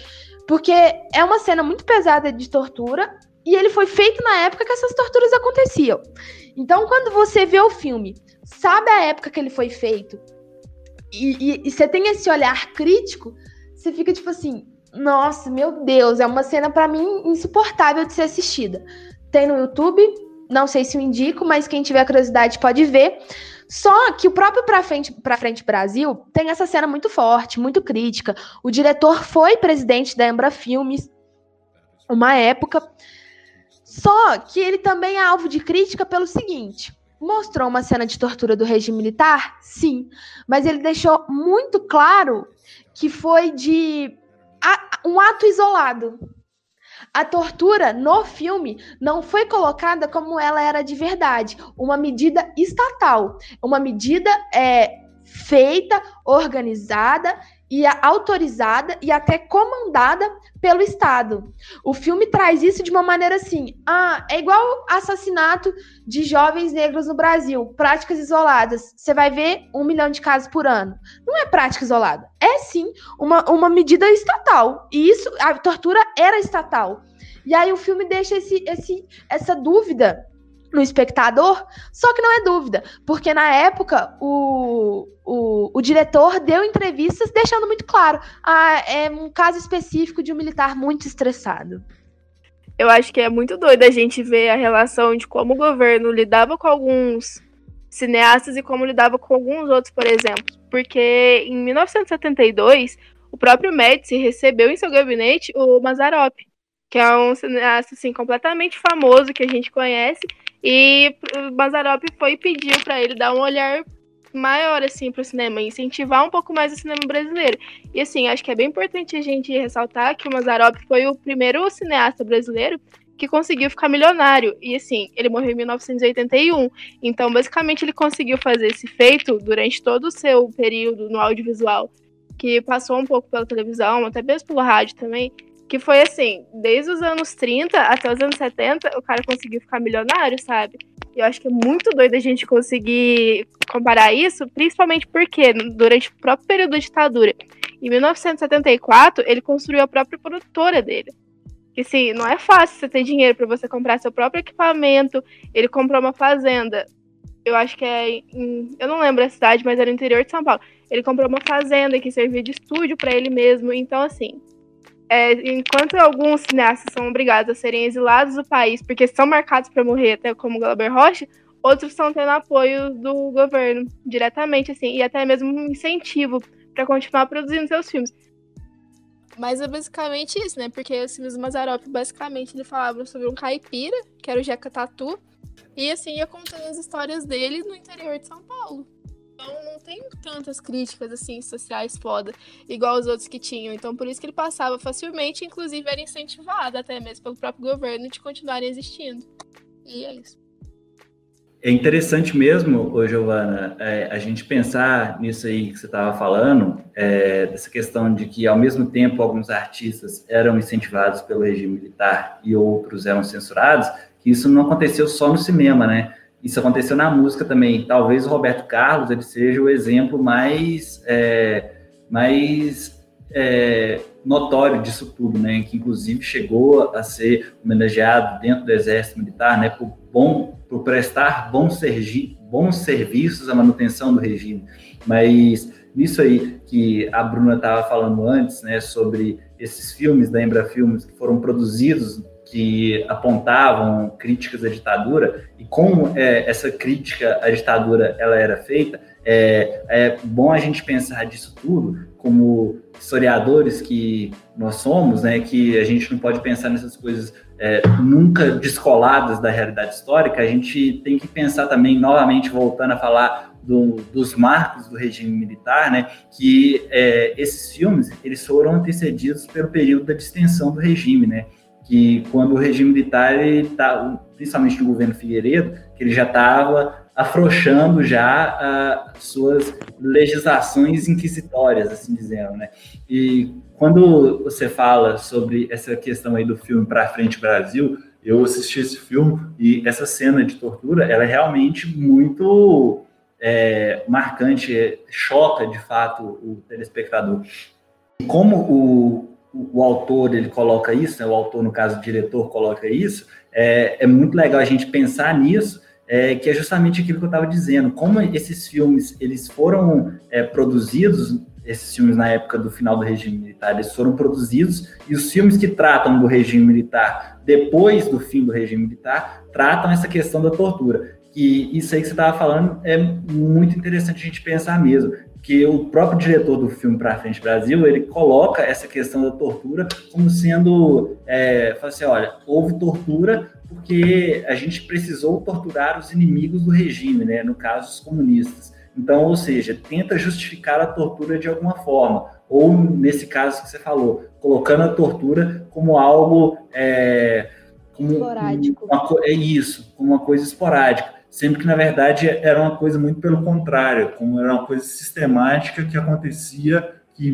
porque é uma cena muito pesada de tortura, e ele foi feito na época que essas torturas aconteciam. Então, quando você vê o filme, sabe a época que ele foi feito, e, e, e você tem esse olhar crítico, você fica tipo assim: nossa, meu Deus, é uma cena para mim insuportável de ser assistida. Tem no YouTube, não sei se eu indico, mas quem tiver curiosidade pode ver. Só que o próprio Pra Frente, pra Frente Brasil tem essa cena muito forte, muito crítica. O diretor foi presidente da Embra Filmes, uma época. Só que ele também é alvo de crítica pelo seguinte: mostrou uma cena de tortura do regime militar? Sim, mas ele deixou muito claro que foi de um ato isolado. A tortura no filme não foi colocada como ela era de verdade, uma medida estatal, uma medida é, feita, organizada e autorizada e até comandada pelo Estado. O filme traz isso de uma maneira assim: ah, é igual assassinato de jovens negros no Brasil, práticas isoladas. Você vai ver um milhão de casos por ano. Não é prática isolada, é sim uma, uma medida estatal. E isso, a tortura era estatal. E aí o filme deixa esse, esse, essa dúvida no espectador, só que não é dúvida, porque na época o, o, o, diretor deu entrevistas deixando muito claro, ah, é um caso específico de um militar muito estressado. Eu acho que é muito doido a gente ver a relação de como o governo lidava com alguns cineastas e como lidava com alguns outros, por exemplo. Porque em 1972, o próprio Médici recebeu em seu gabinete o Mazarop, que é um cineasta assim, completamente famoso que a gente conhece, e Mazarop foi e pediu para ele dar um olhar maior assim para o cinema, incentivar um pouco mais o cinema brasileiro. E assim, acho que é bem importante a gente ressaltar que o Mazarop foi o primeiro cineasta brasileiro que conseguiu ficar milionário. E assim, ele morreu em 1981. Então, basicamente, ele conseguiu fazer esse feito durante todo o seu período no audiovisual, que passou um pouco pela televisão, até mesmo pelo rádio também. Que foi assim, desde os anos 30 até os anos 70, o cara conseguiu ficar milionário, sabe? E eu acho que é muito doido a gente conseguir comparar isso, principalmente porque durante o próprio período da ditadura, em 1974, ele construiu a própria produtora dele. Que sim, não é fácil você ter dinheiro para você comprar seu próprio equipamento. Ele comprou uma fazenda. Eu acho que é em, eu não lembro a cidade, mas era no interior de São Paulo. Ele comprou uma fazenda que servia de estúdio para ele mesmo. Então, assim, é, enquanto alguns cineastas são obrigados a serem exilados do país porque são marcados para morrer, até como Glauber Rocha, outros estão tendo apoio do governo diretamente, assim, e até mesmo um incentivo para continuar produzindo seus filmes. Mas é basicamente isso, né? Porque os filmes do Mazarop, basicamente, ele falava sobre um caipira, que era o Jeca Tatu, e assim ia contando as histórias dele no interior de São Paulo. Então não tem tantas críticas assim sociais foda, igual os outros que tinham. Então por isso que ele passava facilmente, inclusive era incentivado até mesmo pelo próprio governo de continuarem existindo. E é isso. É interessante mesmo, ô Giovana, é, a gente pensar nisso aí que você estava falando, é, dessa questão de que, ao mesmo tempo, alguns artistas eram incentivados pelo regime militar e outros eram censurados, que isso não aconteceu só no cinema, né? Isso aconteceu na música também. Talvez o Roberto Carlos ele seja o exemplo mais, é, mais é, notório disso tudo, né? Que inclusive chegou a ser homenageado dentro do Exército Militar, né? Por bom, por prestar bons, sergi bons serviços à manutenção do regime. Mas nisso aí que a Bruna estava falando antes, né? Sobre esses filmes da Embra Filmes que foram produzidos que apontavam críticas à ditadura e como é, essa crítica à ditadura ela era feita, é, é bom a gente pensar disso tudo como historiadores que nós somos, né, que a gente não pode pensar nessas coisas é, nunca descoladas da realidade histórica, a gente tem que pensar também, novamente, voltando a falar do, dos marcos do regime militar, né, que é, esses filmes eles foram antecedidos pelo período da distensão do regime, né, que quando o regime militar, ele tá, principalmente no governo Figueiredo, que ele já estava afrouxando já as suas legislações inquisitórias, assim dizendo, né? E quando você fala sobre essa questão aí do filme Para Frente Brasil, eu assisti esse filme e essa cena de tortura, ela é realmente muito é, marcante, choca de fato o telespectador. E como o, o, autor ele coloca isso, né, o autor, no caso, o diretor, coloca isso, é, é muito legal a gente pensar nisso é, que é justamente aquilo que eu estava dizendo, como esses filmes eles foram é, produzidos, esses filmes na época do final do regime militar, eles foram produzidos, e os filmes que tratam do regime militar depois do fim do regime militar, tratam essa questão da tortura. E isso aí que você estava falando é muito interessante a gente pensar mesmo que o próprio diretor do filme Pra Frente Brasil, ele coloca essa questão da tortura como sendo, é, fala assim, olha, houve tortura porque a gente precisou torturar os inimigos do regime, né, no caso os comunistas. Então, ou seja, tenta justificar a tortura de alguma forma, ou nesse caso que você falou, colocando a tortura como algo é, como esporádico. Uma, é isso, como uma coisa esporádica sempre que na verdade era uma coisa muito pelo contrário, como era uma coisa sistemática que acontecia, que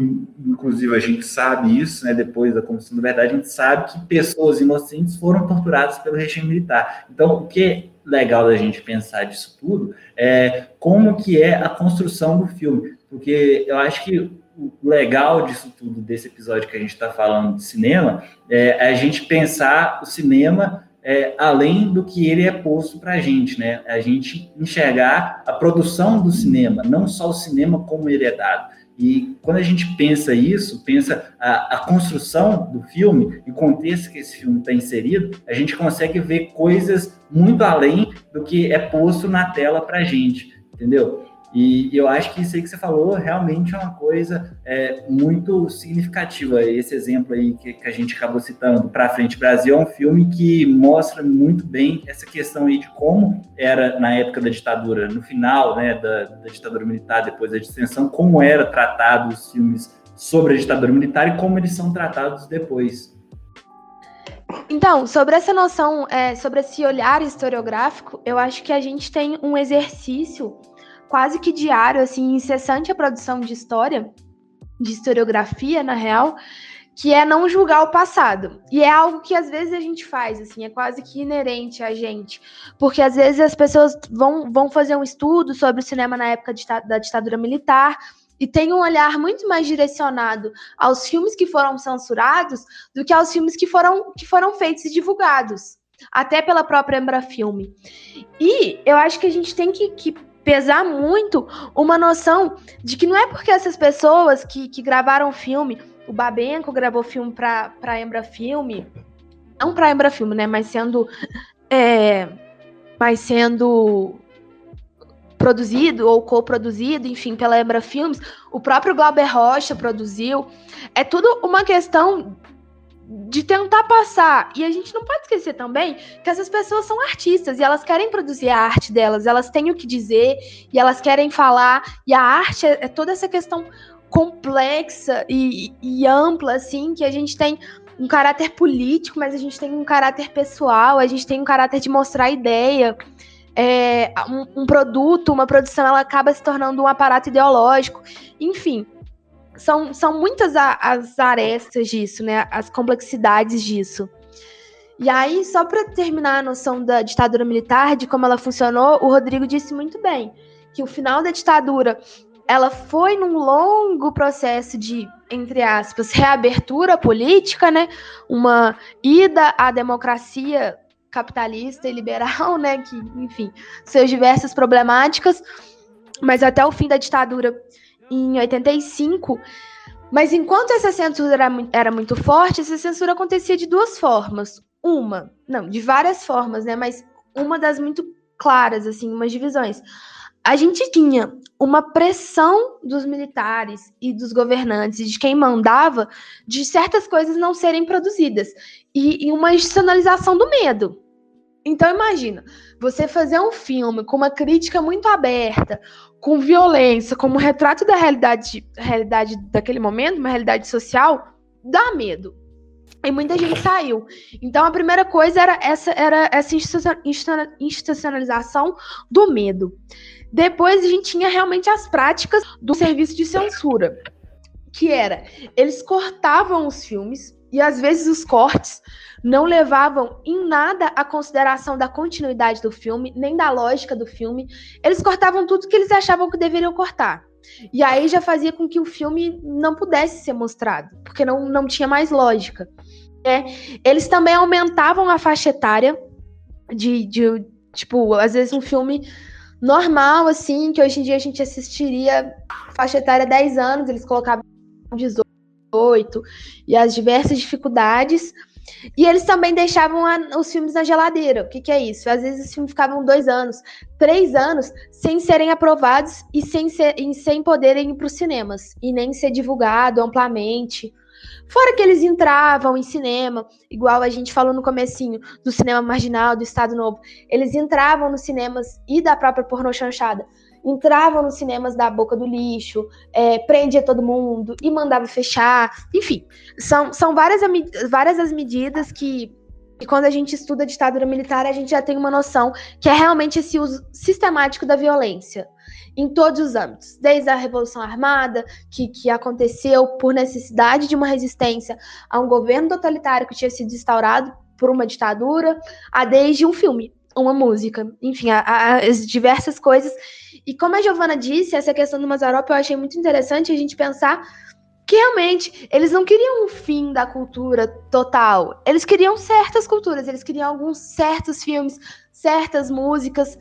inclusive a gente sabe isso, né, depois da Comissão da Verdade, a gente sabe que pessoas inocentes foram torturadas pelo regime militar. Então, o que é legal da gente pensar disso tudo é como que é a construção do filme, porque eu acho que o legal disso tudo, desse episódio que a gente está falando de cinema, é a gente pensar o cinema é, além do que ele é posto para a gente, né? A gente enxergar a produção do cinema, não só o cinema como ele é dado. E quando a gente pensa isso, pensa a, a construção do filme e o contexto que esse filme está inserido, a gente consegue ver coisas muito além do que é posto na tela para a gente, entendeu? E eu acho que isso aí que você falou realmente é uma coisa é, muito significativa. Esse exemplo aí que, que a gente acabou citando, Para Frente Brasil, é um filme que mostra muito bem essa questão aí de como era na época da ditadura, no final né, da, da ditadura militar, depois da distensão, como era tratado os filmes sobre a ditadura militar e como eles são tratados depois. Então, sobre essa noção, é, sobre esse olhar historiográfico, eu acho que a gente tem um exercício quase que diário, assim, incessante a produção de história, de historiografia, na real, que é não julgar o passado. E é algo que às vezes a gente faz, assim, é quase que inerente a gente. Porque às vezes as pessoas vão, vão fazer um estudo sobre o cinema na época de, da ditadura militar e tem um olhar muito mais direcionado aos filmes que foram censurados do que aos filmes que foram, que foram feitos e divulgados. Até pela própria Embrafilme. E eu acho que a gente tem que, que pesar muito uma noção de que não é porque essas pessoas que, que gravaram filme, o Babenco gravou filme para pra Embra Filme, não para Embra Filme, né, mas sendo é, mas sendo produzido ou co-produzido, enfim, pela Embra Filmes, o próprio Glauber Rocha produziu. É tudo uma questão de tentar passar. E a gente não pode esquecer também que essas pessoas são artistas e elas querem produzir a arte delas, elas têm o que dizer e elas querem falar. E a arte é, é toda essa questão complexa e, e, ampla, assim, que a gente tem um caráter político, mas a gente tem um caráter pessoal, a gente tem um caráter de mostrar ideia. É, um, um produto, uma produção, ela acaba se tornando um aparato ideológico. Enfim, são, são muitas a, as arestas disso, né? As complexidades disso. E aí, só para terminar a noção da ditadura militar, de como ela funcionou, o Rodrigo disse muito bem que o final da ditadura ela foi num longo processo de, entre aspas, reabertura política, né? Uma ida à democracia capitalista e liberal, né? Que, enfim, suas diversas problemáticas, mas até o fim da ditadura em 85. Mas enquanto essa censura era, era muito forte, essa censura acontecia de duas formas. Uma, não, de várias formas, né? Mas uma das muito claras, assim, umas divisões. A gente tinha uma pressão dos militares e dos governantes de quem mandava de certas coisas não serem produzidas e, e uma institucionalização do medo. Então imagina, você fazer um filme com uma crítica muito aberta, com violência, como retrato da realidade, realidade daquele momento, uma realidade social, dá medo. E muita gente saiu. Então a primeira coisa era essa, era essa institucionalização do medo. Depois a gente tinha realmente as práticas do serviço de censura, que era eles cortavam os filmes e às vezes os cortes não levavam em nada a consideração da continuidade do filme, nem da lógica do filme. Eles cortavam tudo que eles achavam que deveriam cortar. E aí já fazia com que o filme não pudesse ser mostrado, porque não, não tinha mais lógica. É, eles também aumentavam a faixa etária de, de, tipo, às vezes um filme normal, assim, que hoje em dia a gente assistiria faixa etária 10 anos, eles colocavam 18, e as diversas dificuldades e eles também deixavam a, os filmes na geladeira. O que, que, é isso? Às vezes os filmes ficavam dois anos, três anos, sem serem aprovados e sem, ser, e sem poderem ir para os cinemas. E nem ser divulgado amplamente. Fora que eles entravam em cinema, igual a gente falou no comecinho, do cinema marginal, do Estado Novo. Eles entravam nos cinemas e da própria pornô chanchada entravam nos cinemas da boca do lixo, é, prendia todo mundo e mandava fechar. Enfim, são, são várias, várias as medidas que, que, quando a gente estuda ditadura militar, a gente já tem uma noção que é realmente esse uso sistemático da violência. Em todos os âmbitos, desde a Revolução Armada, que, que aconteceu por necessidade de uma resistência a um governo totalitário que tinha sido instaurado por uma ditadura, a desde um filme, uma música, enfim, a, a, as diversas coisas. E como a Giovana disse, essa questão do Mazarop eu achei muito interessante a gente pensar que realmente eles não queriam o fim da cultura total. Eles queriam certas culturas, eles queriam alguns certos filmes, certas músicas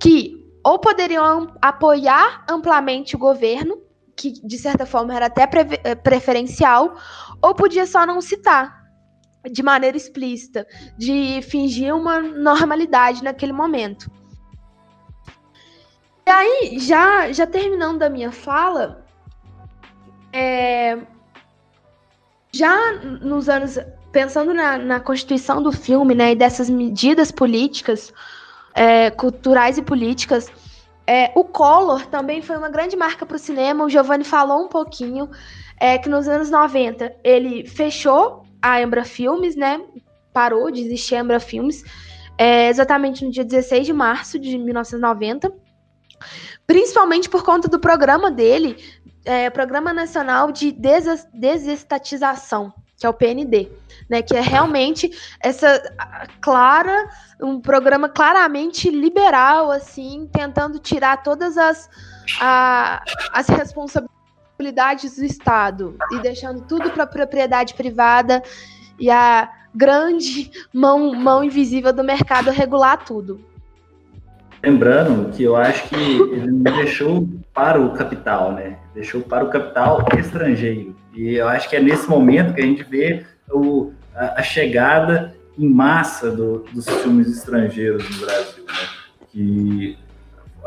que ou poderiam apoiar amplamente o governo, que de certa forma era até eh, preferencial, ou podia só não citar de maneira explícita, de fingir uma normalidade naquele momento. E aí, já, já terminando a minha fala, é, já nos anos. Pensando na, na constituição do filme, né, e dessas medidas políticas, é, culturais e políticas, é, o Collor também foi uma grande marca para o cinema. O Giovanni falou um pouquinho é, que nos anos 90 ele fechou a Embra Filmes, né? Parou de existir a Embra Filmes, é, exatamente no dia 16 de março de 1990. Principalmente por conta do programa dele, é, Programa Nacional de Desestatização, que é o PND, né? Que é realmente essa clara, um programa claramente liberal, assim, tentando tirar todas as, a, as responsabilidades do Estado e deixando tudo para a propriedade privada e a grande mão, mão invisível do mercado regular tudo. Lembrando que eu acho que ele não deixou para o capital, né? Deixou para o capital estrangeiro. E eu acho que é nesse momento que a gente vê o, a, a chegada em massa do, dos filmes estrangeiros no Brasil, né? Que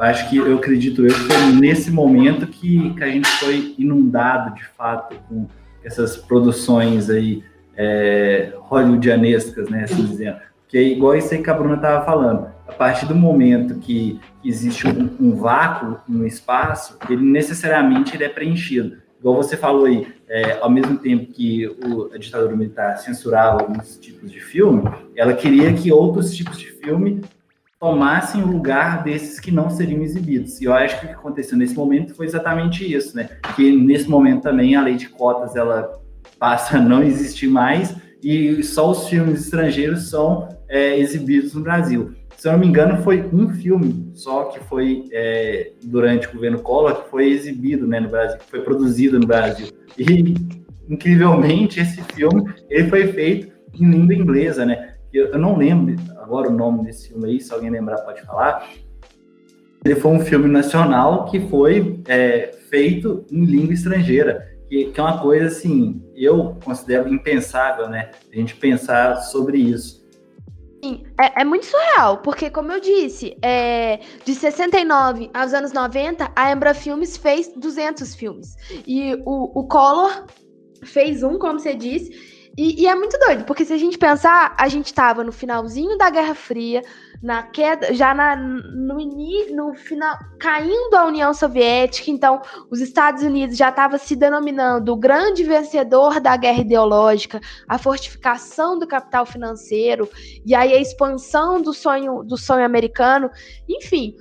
acho que eu acredito eu que foi nesse momento que, que a gente foi inundado de fato com essas produções aí é, hollywoodianescas, né? Assim dizendo. Porque igual isso aí que a Bruna estava falando a partir do momento que existe um, um, vácuo no espaço, ele necessariamente ele é preenchido. Igual você falou aí, é, ao mesmo tempo que o, a ditadura militar censurava alguns tipos de filme, ela queria que outros tipos de filme tomassem o lugar desses que não seriam exibidos. E eu acho que o que aconteceu nesse momento foi exatamente isso, né? Que nesse momento também a lei de cotas ela passa a não existir mais e só os filmes estrangeiros são é, exibidos no Brasil se eu não me engano, foi um filme só que foi é, durante o governo Collor que foi exibido né, no Brasil, que foi produzido no Brasil. E, incrivelmente, esse filme ele foi feito em língua inglesa, né? Eu, eu não lembro agora o nome desse filme aí, se alguém lembrar pode falar. Ele foi um filme nacional que foi é, feito em língua estrangeira. Que, que é uma coisa assim, eu considero impensável, né? A gente pensar sobre isso. É, é, muito surreal, porque, como eu disse, é, de 69 aos anos 90, a Embra Filmes fez 200 filmes. E o, o Collor fez um, como você disse, e, e, é muito doido, porque se a gente pensar, a gente estava no finalzinho da Guerra Fria, na queda, já na, no, no final, caindo a União Soviética, então os Estados Unidos já estava se denominando o grande vencedor da guerra ideológica, a fortificação do capital financeiro, e aí a expansão do sonho, do sonho americano, enfim.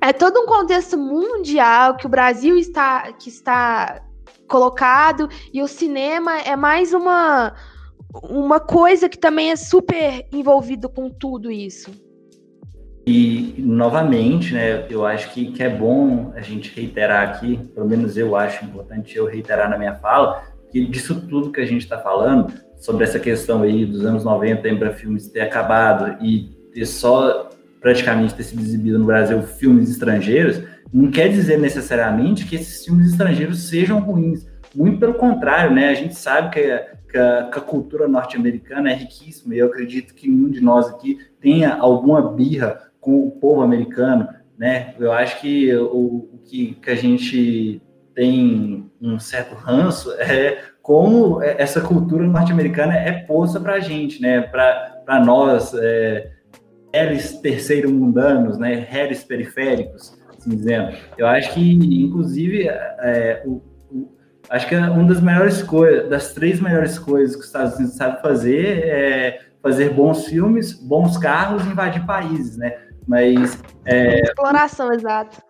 É todo um contexto mundial que o Brasil está, que está colocado e o cinema é mais uma uma coisa que também é super envolvido com tudo isso. E novamente, né, eu acho que, que é bom a gente reiterar aqui, pelo menos eu acho importante eu reiterar na minha fala, que disso tudo que a gente está falando, sobre essa questão aí dos anos 90, Embra Filmes ter acabado e ter só praticamente ter sido exibido no Brasil filmes estrangeiros, não quer dizer necessariamente que esses filmes estrangeiros sejam ruins. Muito pelo contrário, né? A gente sabe que a, que a, que a cultura norte-americana é riquíssima e eu acredito que nenhum de nós aqui tenha alguma birra com o povo americano, né? Eu acho que o, o que, que a gente tem um certo ranço é como essa cultura norte-americana é posta para a gente, né? Para nós, é, terceiro mundanos, né? Heres periféricos assim dizendo. Eu acho que, inclusive, é, o, o, acho que é uma das melhores coisas, das três melhores coisas que os Estados Unidos sabe fazer é fazer bons filmes, bons carros e invadir países, né? Mas. É, Exploração, exato.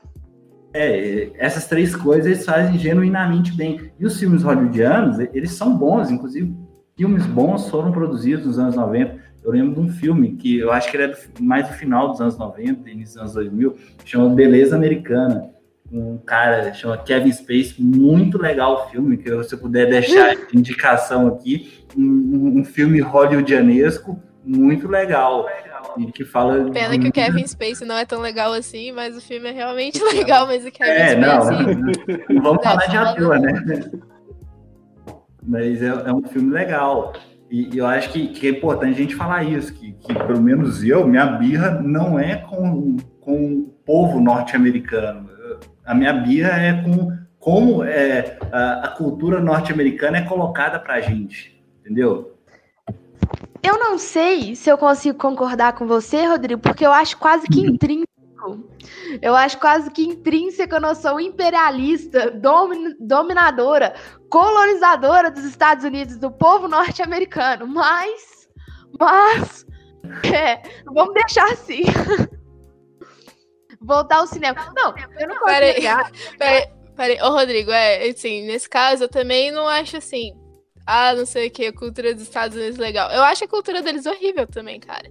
É, essas três coisas eles fazem genuinamente bem. E os filmes hollywoodianos, eles são bons, inclusive filmes bons foram produzidos nos anos 90. Eu lembro de um filme que eu acho que era mais do final dos anos 90, início dos anos 2000, chama Beleza Americana. Um cara chama Kevin Space, muito legal o filme, que se puder deixar de indicação aqui, um, um filme hollywoodianesco muito legal. E que fala. Pena que o Kevin Space não é tão legal assim, mas o filme é realmente legal, mas o Kevin é, Spacey. Não, não vamos falar de ator, né? Mas é, é um filme legal. E, e eu acho que, que, é importante a gente falar isso, que, que, pelo menos eu, minha birra não é com, com o povo norte-americano. A minha birra é com como é, a, a cultura norte-americana é colocada para a gente, entendeu? Eu não sei se eu consigo concordar com você, Rodrigo, porque eu acho quase que intrínseco. Eu acho quase que intrínseco a noção imperialista, domin, dominadora, colonizadora dos Estados Unidos, do povo norte-americano. Mas, mas, é, vamos deixar assim. Voltar ao cinema. Não, eu não consigo. Peraí, peraí, peraí. Ô, Rodrigo, é, assim, nesse caso, eu também não acho assim. Ah, não sei o que, a cultura dos Estados Unidos é legal. Eu acho a cultura deles horrível também, cara.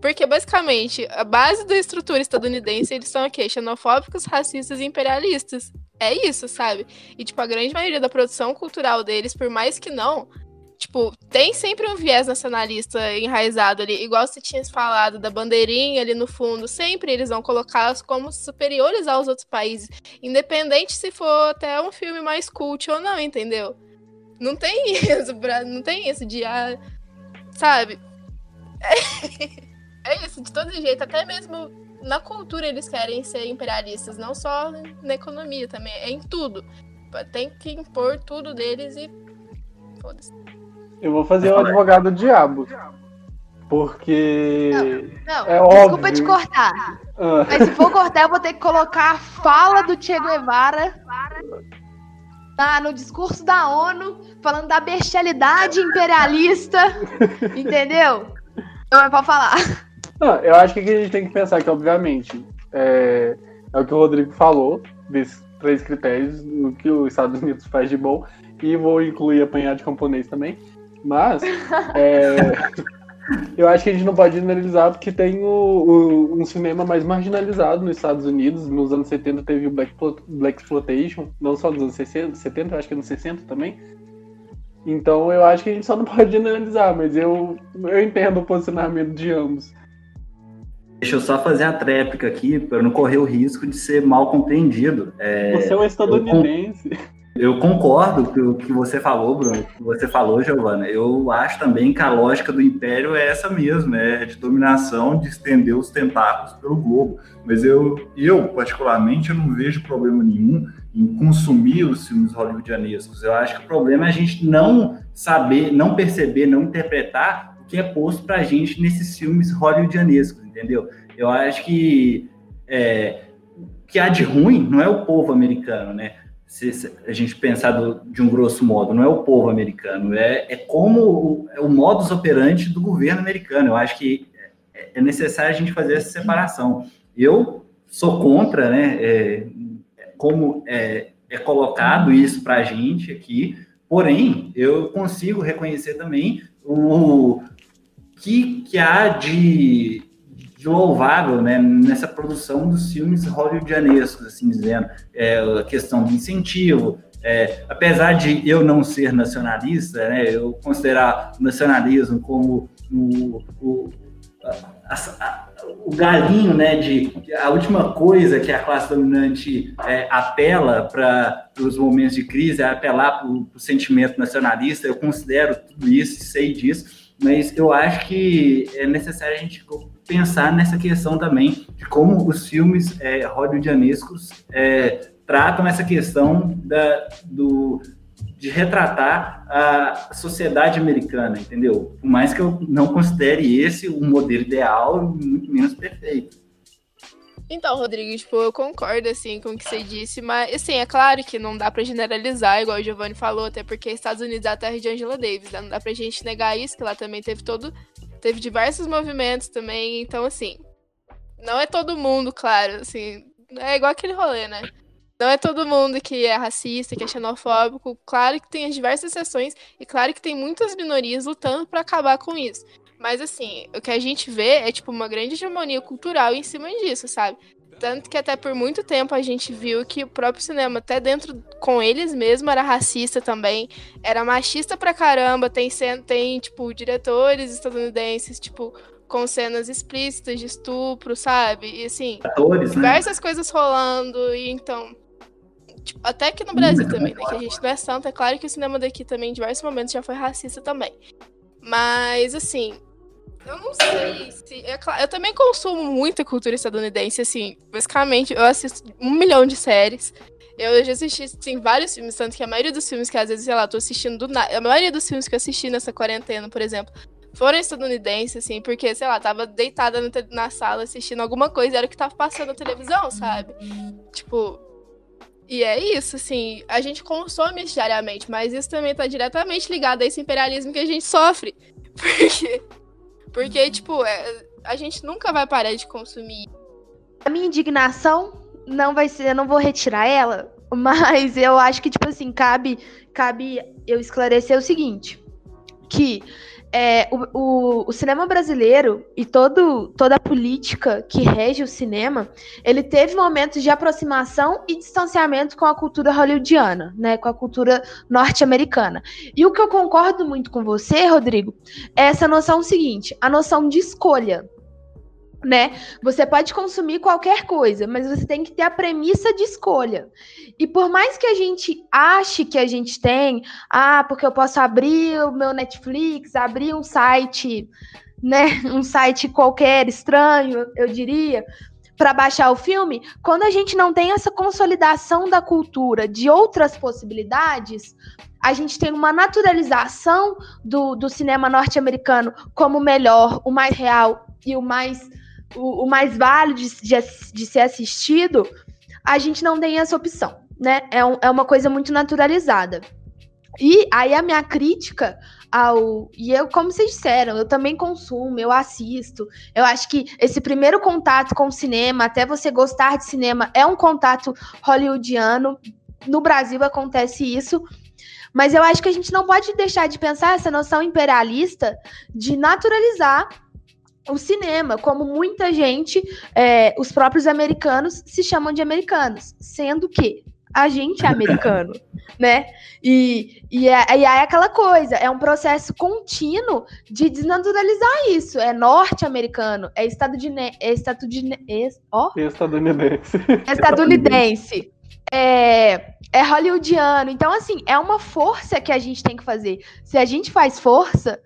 Porque, basicamente, a base da estrutura estadunidense, eles são o quê? Xenofóbicos, racistas e imperialistas. É isso, sabe? E, tipo, a grande maioria da produção cultural deles, por mais que não, tipo, tem sempre um viés nacionalista enraizado ali. Igual você tinha falado da bandeirinha ali no fundo. Sempre eles vão colocá-los como superiores aos outros países. Independente se for até um filme mais cult ou não, entendeu? Não tem isso, não tem isso de... Ah, sabe? É... É isso, de todo jeito, até mesmo na cultura eles querem ser imperialistas, não só na economia também, é em tudo. Tem que impor tudo deles e foda-se. Eu vou fazer o advogado diabo. Porque. Não, não é desculpa óbvio. te cortar. Ah. Mas se for cortar, eu vou ter que colocar a fala do Che Guevara na, no discurso da ONU, falando da bestialidade imperialista. entendeu? Então, pode falar. Não, eu acho que a gente tem que pensar que, obviamente, é, é o que o Rodrigo falou, desses três critérios, o que os Estados Unidos faz de bom, e vou incluir apanhar de camponês também. Mas é, eu acho que a gente não pode generalizar porque tem o, o, um cinema mais marginalizado nos Estados Unidos. Nos anos 70 teve o Black, Black Exploitation, não só nos anos 60, 70, acho que nos 60 também. Então eu acho que a gente só não pode generalizar, mas eu, eu entendo o posicionamento de ambos. Deixa eu só fazer a tréplica aqui, para não correr o risco de ser mal compreendido. É, Você é um estadunidense. Eu concordo com o que você falou, Bruno, que você falou, Giovana. Eu acho também que a lógica do império é essa mesmo, é de dominação, de estender os tentáculos pelo globo. Mas eu, eu particularmente, eu não vejo problema nenhum em consumir os filmes hollywoodianescos. Eu acho que o problema é a gente não saber, não perceber, não interpretar o que é posto para a gente nesses filmes hollywoodianescos, entendeu? Eu acho que é, que há de ruim não é o povo americano, né? se a gente pensar do, de um grosso modo, não é o povo americano, é, é como o, é o modus operandi do governo americano. Eu acho que é, é necessário a gente fazer essa separação. Eu sou contra, né, é, como é, é colocado isso para a gente aqui, porém, eu consigo reconhecer também o que, que há de louvável né, nessa produção dos filmes hollywoodianescos, assim dizendo, é, a questão do incentivo, é, apesar de eu não ser nacionalista, né, eu considerar o nacionalismo como o, o, a, a, o galinho, né, de a última coisa que a classe dominante é, apela para os momentos de crise, é apelar para o sentimento nacionalista, eu considero tudo isso, sei disso, mas eu acho que é necessário a gente pensar nessa questão também de como os filmes é, hollywoodianescos é, tratam essa questão da, do, de retratar a sociedade americana, entendeu? Por mais que eu não considere esse o modelo ideal, muito menos perfeito. Então, Rodrigo, tipo, eu concordo, assim, com o que você disse, mas, assim, é claro que não dá para generalizar, igual o Giovanni falou, até porque Estados Unidos é a terra de Angela Davis, né? Não dá pra gente negar isso, que lá também teve todo... Teve diversos movimentos também, então, assim, não é todo mundo, claro, assim, é igual aquele rolê, né? Não é todo mundo que é racista, que é xenofóbico. Claro que tem as diversas exceções e claro que tem muitas minorias lutando para acabar com isso. Mas assim, o que a gente vê é tipo uma grande hegemonia cultural em cima disso, sabe? Tanto que até por muito tempo a gente viu que o próprio cinema, até dentro com eles mesmo, era racista também. Era machista pra caramba. Tem, tem tipo, diretores estadunidenses, tipo, com cenas explícitas de estupro, sabe? E assim, Atores, né? diversas né? coisas rolando. E então. Tipo, até que no Brasil hum, também, né? Que a gente não é santo. É claro que o cinema daqui também, em diversos momentos, já foi racista também. Mas, assim, eu não sei se. É claro, eu também consumo muita cultura estadunidense, assim. Basicamente, eu assisto um milhão de séries. Eu já assisti assim, vários filmes, tanto que a maioria dos filmes que às vezes, sei lá, tô assistindo do nada. A maioria dos filmes que eu assisti nessa quarentena, por exemplo, foram estadunidenses, assim, porque, sei lá, tava deitada na sala assistindo alguma coisa, era o que tava passando na televisão, sabe? Tipo. E é isso, assim, a gente consome isso diariamente, mas isso também tá diretamente ligado a esse imperialismo que a gente sofre. Porque porque, tipo, é, a gente nunca vai parar de consumir. A minha indignação não vai ser, eu não vou retirar ela, mas eu acho que, tipo assim, cabe, cabe eu esclarecer o seguinte: que é, o, o, o, cinema brasileiro e todo, toda a política que rege o cinema, ele teve momentos de aproximação e distanciamento com a cultura hollywoodiana, né, com a cultura norte-americana. E o que eu concordo muito com você, Rodrigo, é essa noção seguinte, a noção de escolha né? Você pode consumir qualquer coisa, mas você tem que ter a premissa de escolha. E por mais que a gente ache que a gente tem, ah, porque eu posso abrir o meu Netflix, abrir um site, né, um site qualquer estranho, eu diria, para baixar o filme, quando a gente não tem essa consolidação da cultura de outras possibilidades, a gente tem uma naturalização do, do cinema norte-americano como o melhor, o mais real e o mais o, o mais válido de, de, de, ser assistido, a gente não tem essa opção, né? É, um, é uma coisa muito naturalizada. E aí a minha crítica ao. E eu, como vocês disseram, eu também consumo, eu assisto. Eu acho que esse primeiro contato com o cinema, até você gostar de cinema, é um contato hollywoodiano. No Brasil acontece isso. Mas eu acho que a gente não pode deixar de pensar essa noção imperialista de naturalizar o cinema, como muita gente, é, os próprios americanos se chamam de americanos, sendo que a gente é americano, né? E, e, é, e é aquela coisa, é um processo contínuo de desnaturalizar isso. É norte-americano, é estadunidense, é estadunidense, ó, estadunidense. Estadunidense. É, é hollywoodiano. Então, assim, é uma força que a gente tem que fazer. Se a gente faz força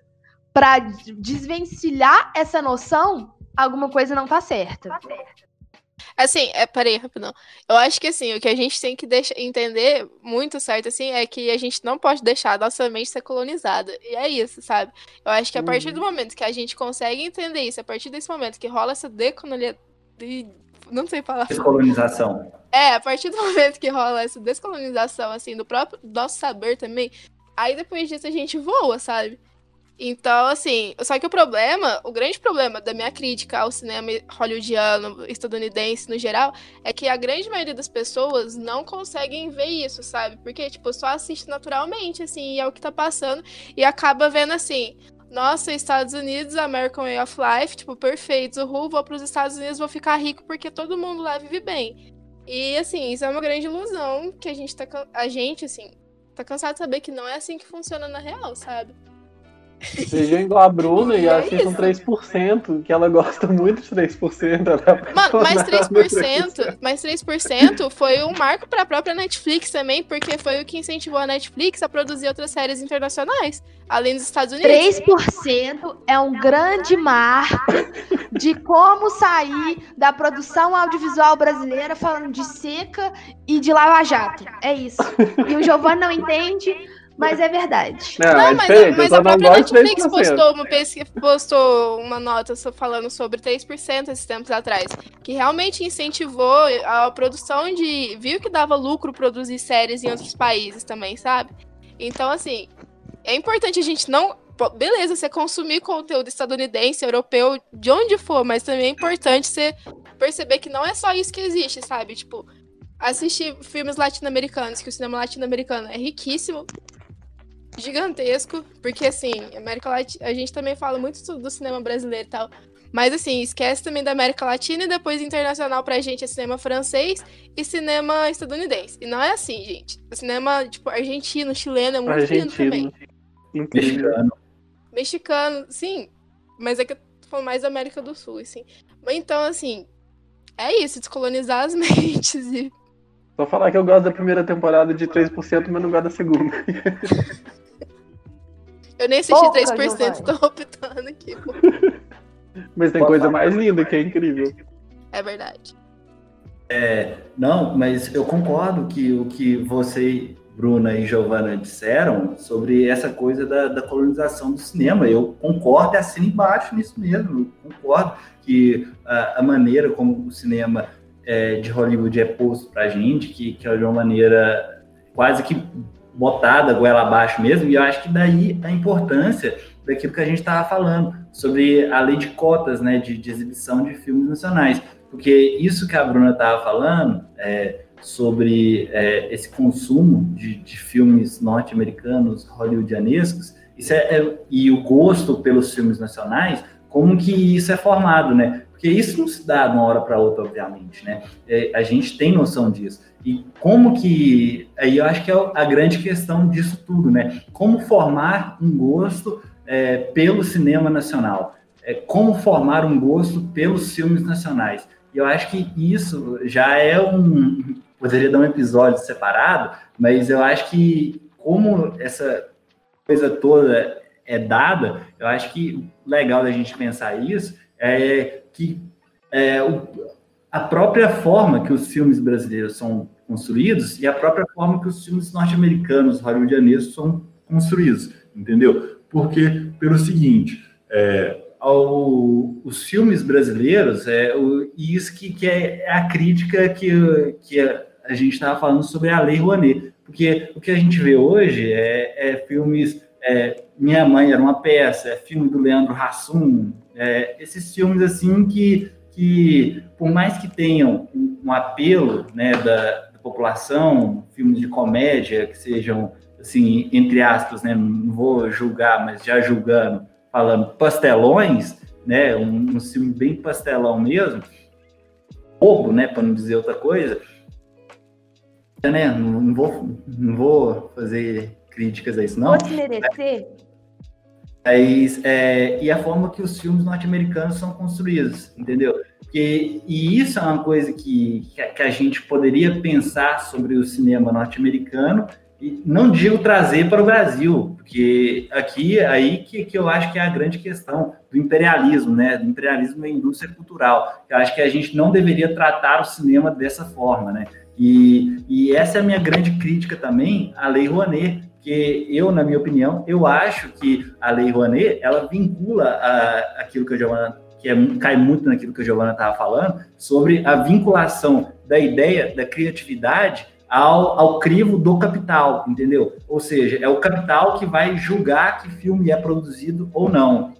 para desvencilhar essa noção, alguma coisa não tá certa. Tá certa. Assim, é, peraí, rapidão. Eu acho que assim, o que a gente tem que deixar, entender muito certo, assim, é que a gente não pode deixar a nossa mente ser colonizada. E é isso, sabe? Eu acho que a partir do uhum. momento que a gente consegue entender isso, a partir desse momento que rola essa decolonização. Não sei falar. Descolonização. É, a partir do momento que rola essa descolonização, assim, do próprio do nosso saber também, aí depois disso a gente voa, sabe? Então, assim, só que o problema, o grande problema da minha crítica ao cinema hollywoodiano, estadunidense no geral, é que a grande maioria das pessoas não conseguem ver isso, sabe? Porque, tipo, só assiste naturalmente, assim, e é o que tá passando, e acaba vendo assim. Nossa, Estados Unidos, American Way of Life, tipo, perfeitos. Uhul, vou pros Estados Unidos, vou ficar rico porque todo mundo lá vive bem. E, assim, isso é uma grande ilusão que a gente tá. A gente, assim, tá cansado de saber que não é assim que funciona na real, sabe? Igual a Bruna e, e é assistam 3%, que ela gosta muito de 3%. Mano, mais 3%, mais 3% foi um marco para a própria Netflix também, porque foi o que incentivou a Netflix a produzir outras séries internacionais, além dos Estados Unidos. 3% é um grande marco de como sair da produção audiovisual brasileira falando de seca e de lava-jato. É isso. E o Giovanni não entende mas é verdade. Não, não é mas, mas a própria Netflix postou uma, pesquisa, postou uma nota falando sobre 3% esses tempos atrás. Que realmente incentivou a produção de. Viu que dava lucro produzir séries em outros países também, sabe? Então, assim, é importante a gente não. Beleza, você consumir conteúdo estadunidense, europeu, de onde for, mas também é importante você perceber que não é só isso que existe, sabe? Tipo, assistir filmes latino-americanos, que o cinema latino-americano é riquíssimo, gigantesco, porque assim, América Latina, a gente também fala muito do cinema brasileiro e tal. Mas assim, esquece também da América Latina e depois internacional pra gente é cinema francês e cinema estadunidense. E não é assim, gente. O cinema, tipo, argentino, chileno é muito argentino. lindo também. Mexicano. Mexicano, sim. Mas é que eu tô falando mais da América do Sul, assim. Então, assim, é isso, descolonizar as mentes e. Só falar que eu gosto da primeira temporada de 3%, mas não gosto da segunda. Eu nem assisti Porra, 3%, tô optando aqui. Mas tem coisa mais linda que é incrível. É verdade. É, não, mas eu concordo que o que você, Bruna e Giovana disseram sobre essa coisa da, da colonização do cinema. Eu concordo, é assim embaixo nisso mesmo. Eu concordo que a, a maneira como o cinema é, de Hollywood é posto pra gente, que, que é de uma maneira quase que botada goela abaixo mesmo, e eu acho que daí a importância daquilo que a gente estava falando, sobre a lei de cotas, né, de, de, exibição de filmes nacionais, porque isso que a Bruna estava falando, é, sobre é, esse consumo de, de filmes norte-americanos, hollywoodianescos, isso é, é, e o gosto pelos filmes nacionais, como que isso é formado, né? Porque isso não se dá de uma hora para outra, obviamente, né? É, a gente tem noção disso. E como que. Aí eu acho que é a grande questão disso tudo, né? Como formar um gosto é, pelo cinema nacional? É, como formar um gosto pelos filmes nacionais? E eu acho que isso já é um. Poderia dar um episódio separado, mas eu acho que como essa coisa toda é dada, eu acho que legal da gente pensar isso é que é, o, a própria forma que os filmes brasileiros são construídos e a própria forma que os filmes norte-americanos, hollywoodianos, são construídos, entendeu? Porque, pelo seguinte, é, ao, os filmes brasileiros, é o, isso que, que é a crítica que, que a, a gente estava falando sobre a Lei Rouanet, porque o que a gente vê hoje é, é filmes é, Minha Mãe Era Uma Peça, é filme do Leandro Hassum, é, esses filmes assim que, que, por mais que tenham um, apelo né, da, população, filmes de comédia que sejam, assim, entre aspas, né, não vou julgar, mas já julgando, falando pastelões, né, um, um filme bem pastelão mesmo, bobo, né, para não dizer outra coisa, né, não, não, vou, não vou fazer críticas a isso, não. Te merecer? Mas, é, e a forma que os filmes norte-americanos são construídos, entendeu? E, e isso é uma coisa que, que a gente poderia pensar sobre o cinema norte-americano e não digo trazer para o Brasil, porque aqui aí que, que eu acho que é a grande questão do imperialismo, né? Do imperialismo da indústria cultural. Eu acho que a gente não deveria tratar o cinema dessa forma, né? E, e essa é a minha grande crítica também à Lei Rouanet, que eu, na minha opinião, eu acho que a Lei Rouanet, ela vincula a, aquilo que a Giovana, que é, cai muito naquilo que a Giovana estava falando, sobre a vinculação da ideia da criatividade ao, ao crivo do capital, entendeu? Ou seja, é o capital que vai julgar que filme é produzido ou não.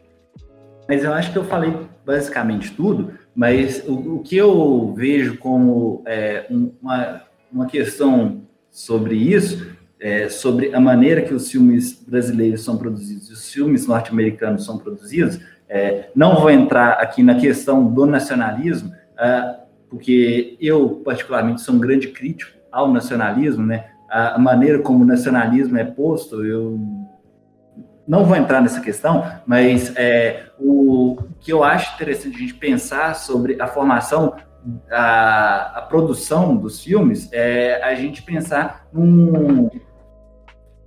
Mas eu acho que eu falei basicamente tudo, mas o, o que eu vejo como é, uma, uma questão sobre isso, é, sobre a maneira que os filmes brasileiros são produzidos e os filmes norte-americanos são produzidos, é, não vou entrar aqui na questão do nacionalismo, é, porque eu, particularmente, sou um grande crítico ao nacionalismo, né? A maneira como o nacionalismo é posto, eu não vou entrar nessa questão, mas é, o que eu acho interessante a gente pensar sobre a formação, a, a produção dos filmes, é a gente pensar num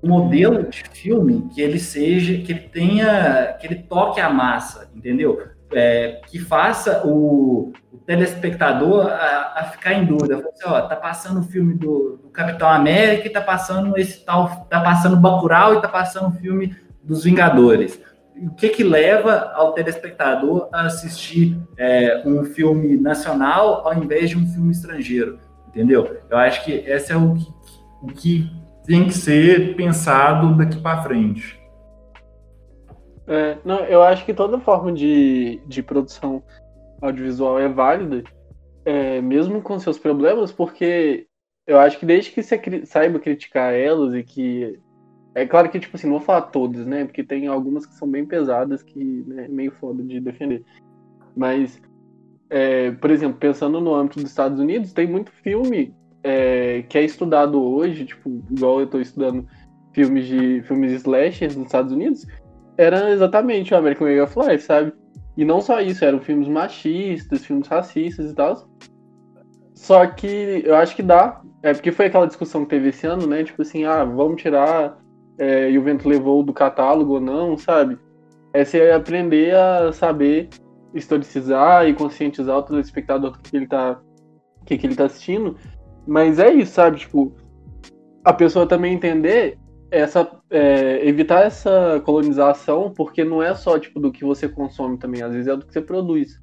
modelo de filme que ele seja, que ele tenha, que ele toque a massa, entendeu? É, que faça o, telespectador a, a ficar em dúvida. Assim, ó, tá passando o filme do, do, Capitão América e tá passando esse tal, tá passando Bacurau e tá passando o filme dos Vingadores. O que que leva ao telespectador a assistir é, um filme nacional ao invés de um filme estrangeiro? Entendeu? Eu acho que esse é o que, o que tem que ser pensado daqui para frente. É, não, eu acho que toda forma de, de produção audiovisual é válida, é, mesmo com seus problemas, porque eu acho que desde que você saiba criticar elas e que. É claro que, tipo assim, não vou falar todas, né? Porque tem algumas que são bem pesadas que né, é meio foda de defender. Mas, é, por exemplo, pensando no âmbito dos Estados Unidos, tem muito filme é, que é estudado hoje, tipo, igual eu tô estudando filmes de filmes slashers nos Estados Unidos, era exatamente o American Way of Life, sabe? E não só isso, eram filmes machistas, filmes racistas e tal. Só que eu acho que dá. É porque foi aquela discussão que teve esse ano, né? Tipo assim, ah, vamos tirar é, e o vento levou do catálogo ou não, sabe? É você aprender a saber historicizar e conscientizar o telespectador do que ele tá, que, que ele tá assistindo. Mas é isso, sabe? Tipo, a pessoa também entender essa é, evitar essa colonização, porque não é só tipo do que você consome também, às vezes é do que você produz.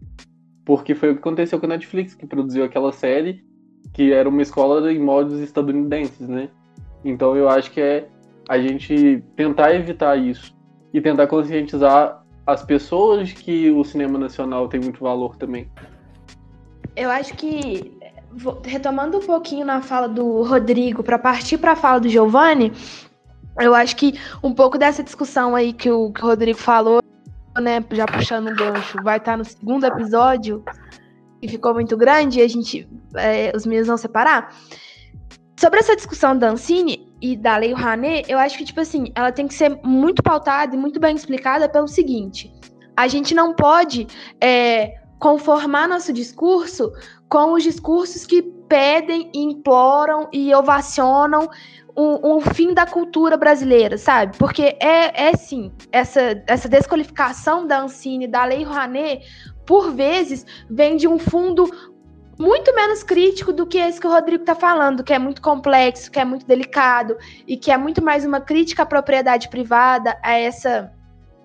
Porque foi o que aconteceu com a Netflix, que produziu aquela série que era uma escola em modos estadunidenses, né? Então eu acho que é a gente tentar evitar isso e tentar conscientizar as pessoas que o cinema nacional tem muito valor também. Eu acho que retomando um pouquinho na fala do Rodrigo para partir para a fala do Giovanni, eu acho que um pouco dessa discussão aí que o, que o Rodrigo falou, né, já puxando o gancho, vai estar no segundo episódio, que ficou muito grande, e a gente, é, os meninos vão separar. Sobre essa discussão da Ancine e da Lei Rouanet, eu acho que, tipo assim, ela tem que ser muito pautada e muito bem explicada pelo seguinte, a gente não pode é, conformar nosso discurso com os discursos que pedem, imploram e ovacionam um, fim da cultura brasileira, sabe? Porque é, é sim, essa, essa desqualificação da Ancine, da Lei Rouanet, por vezes, vem de um fundo muito menos crítico do que esse que o Rodrigo está falando, que é muito complexo, que é muito delicado e que é muito mais uma crítica à propriedade privada, a essa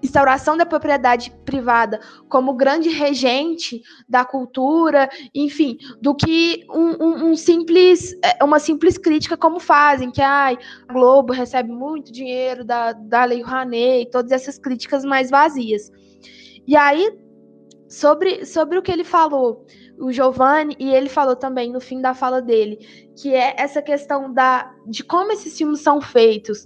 instauração da propriedade privada como grande regente da cultura, enfim, do que um, um, um, simples, é, uma simples crítica como fazem, que ai, a Globo recebe muito dinheiro da, da Lei Rouanet todas essas críticas mais vazias. E aí, sobre, sobre o que ele falou, o Giovanni, e ele falou também no fim da fala dele, que é essa questão da, de como esses filmes são feitos,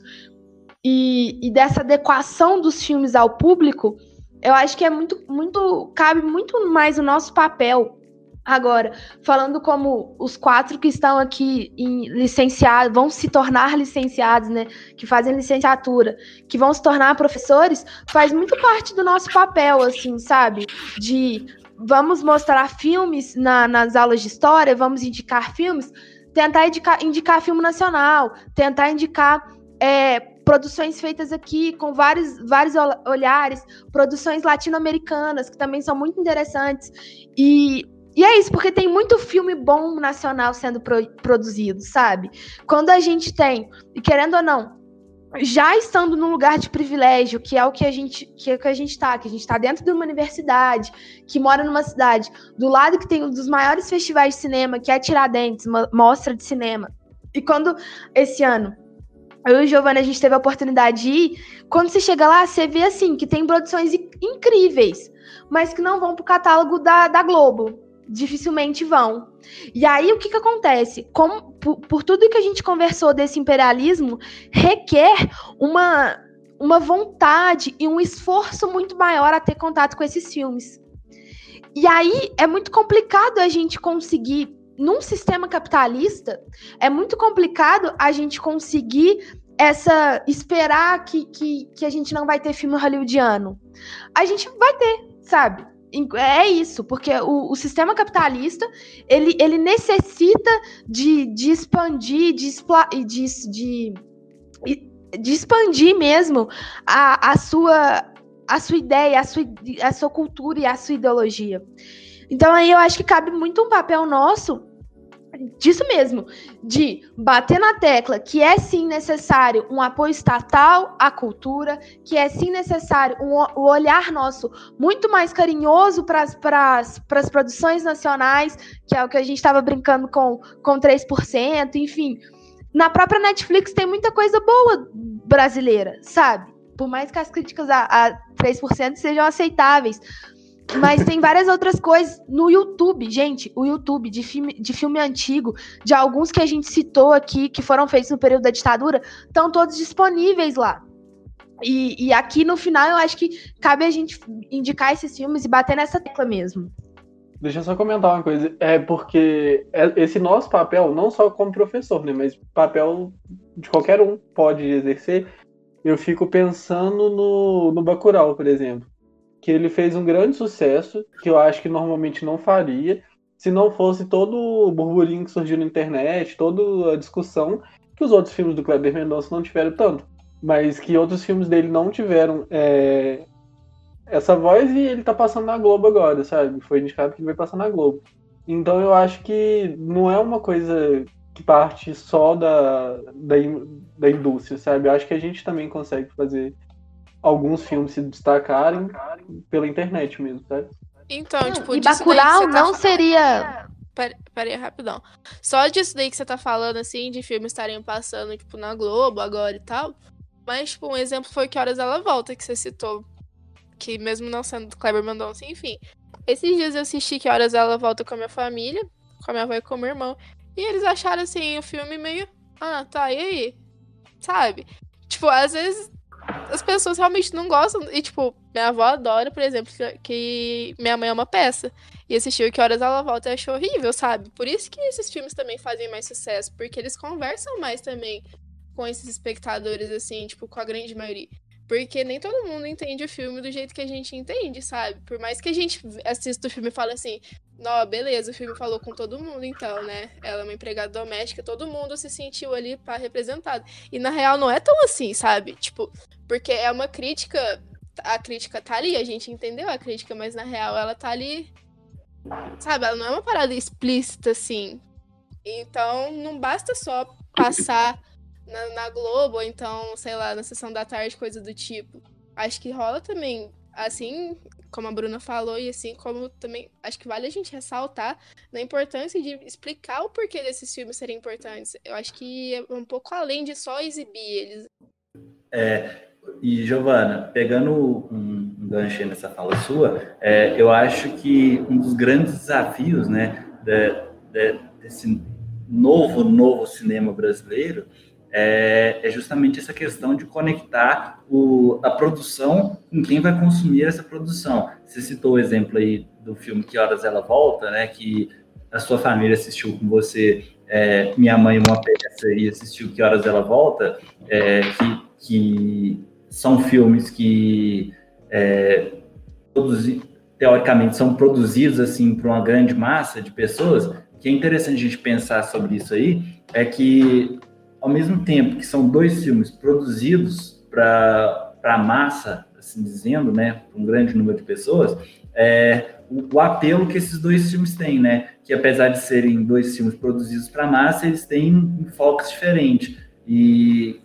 e, e dessa adequação dos filmes ao público, eu acho que é muito, muito cabe muito mais o nosso papel Agora, falando como os quatro que estão aqui em licenciado, vão se tornar licenciados, né? Que fazem licenciatura, que vão se tornar professores, faz muito parte do nosso papel, assim, sabe? De vamos mostrar filmes na, nas aulas de história, vamos indicar filmes, tentar indicar, indicar filme nacional, tentar indicar é, produções feitas aqui com vários, vários olhares, produções latino-americanas que também são muito interessantes. E, e é isso, porque tem muito filme bom nacional sendo pro, produzido, sabe? Quando a gente tem, e querendo ou não, já estando num lugar de privilégio, que é o que a gente que, é que a gente tá, que a gente está dentro de uma universidade, que mora numa cidade do lado que tem um dos maiores festivais de cinema, que é Tiradentes, uma mostra de cinema. E quando esse ano eu e o Giovanni, a gente teve a oportunidade de ir. Quando você chega lá, você vê assim que tem produções incríveis, mas que não vão pro catálogo da, da Globo. Dificilmente vão. E aí, o que, que acontece? Como, por, por tudo que a gente conversou desse imperialismo, requer uma, uma vontade e um esforço muito maior a ter contato com esses filmes. E aí é muito complicado a gente conseguir num sistema capitalista, é muito complicado a gente conseguir essa. esperar que, que, que a gente não vai ter filme hollywoodiano. A gente vai ter, sabe? É isso, porque o, o, sistema capitalista ele, ele necessita de, de expandir, de, de, de, de expandir mesmo a, a, sua, a sua ideia, a sua, a sua cultura e a sua ideologia. Então aí eu acho que cabe muito um papel nosso disso mesmo, de bater na tecla que é sim necessário um apoio estatal à cultura, que é sim necessário um, um olhar nosso muito mais carinhoso para as produções nacionais, que é o que a gente estava brincando com, com 3%, enfim. Na própria Netflix tem muita coisa boa brasileira, sabe? Por mais que as críticas a, a 3% sejam aceitáveis. Mas tem várias outras coisas no YouTube, gente. O YouTube de filme, de filme antigo, de alguns que a gente citou aqui, que foram feitos no período da ditadura, estão todos disponíveis lá. E, e, aqui no final eu acho que cabe a gente indicar esses filmes e bater nessa tecla mesmo. Deixa eu só comentar uma coisa. É porque é, esse nosso papel, não só como professor, né, mas papel de qualquer um pode exercer. Eu fico pensando no, no Bacurau, por exemplo que ele fez um grande sucesso, que eu acho que normalmente não faria, se não fosse todo o burburinho que surgiu na internet, toda a discussão, que os outros filmes do Kleber Mendonça não tiveram tanto. Mas que outros filmes dele não tiveram é, essa voz e ele tá passando na Globo agora, sabe? Foi indicado que ele vai passar na Globo. Então eu acho que não é uma coisa que parte só da, da, da indústria, sabe? Eu acho que a gente também consegue fazer alguns filmes se destacarem pela internet mesmo, sabe? Então, tipo, e Bacurau não tá... seria... Peraí, rapidão. Só disso daí que você tá falando, assim, de filmes estarem passando, tipo, na Globo agora e tal. Mas, tipo, um exemplo foi Que Horas Ela Volta, que você citou. Que mesmo não sendo do Kleber Mendonça, enfim. Esses dias eu assisti Que Horas Ela Volta com a minha família, com a minha avó e com o meu irmão. E eles acharam, assim, o filme meio... Ah, tá, e aí? Sabe? Tipo, às vezes as pessoas realmente não gostam. E, tipo, minha avó adora, por exemplo, que, minha mãe é uma peça. E assistiu Que Horas Ela Volta e achou horrível, sabe? Por isso que esses filmes também fazem mais sucesso. Porque eles conversam mais também com esses espectadores, assim, tipo, com a grande maioria. Porque nem todo mundo entende o filme do jeito que a gente entende, sabe? Por mais que a gente assista o filme e fale assim, não, beleza, o filme falou com todo mundo, então, né? Ela é uma empregada doméstica, todo mundo se sentiu ali para representado. E na real não é tão assim, sabe? Tipo, porque é uma crítica, a crítica tá ali, a gente entendeu a crítica, mas na real ela tá ali, sabe? Ela não é uma parada explícita assim. Então não basta só passar na, na Globo, ou então, sei lá, na sessão da tarde, coisa do tipo. Acho que rola também, assim como a Bruna falou, e assim como também acho que vale a gente ressaltar na importância de explicar o porquê desses filmes serem importantes. Eu acho que é um pouco além de só exibir eles. É, e Giovana, pegando um, um gancho nessa fala sua, é, eu acho que um dos grandes desafios, né, de, de, desse novo, novo cinema brasileiro é, é justamente essa questão de conectar o, a produção com quem vai consumir essa produção. Você citou o exemplo aí do filme Que Horas Ela Volta, né? Que a sua família assistiu com você, é, minha mãe uma peça e assistiu Que Horas Ela Volta, é, que, que são filmes que é, teoricamente são produzidos assim por uma grande massa de pessoas. Que é interessante a gente pensar sobre isso aí é que ao mesmo tempo que são dois filmes produzidos para a massa, assim dizendo, né, para um grande número de pessoas, é, o, o, apelo que esses dois filmes têm, né, que apesar de serem dois filmes produzidos para a massa, eles têm enfoques diferentes. E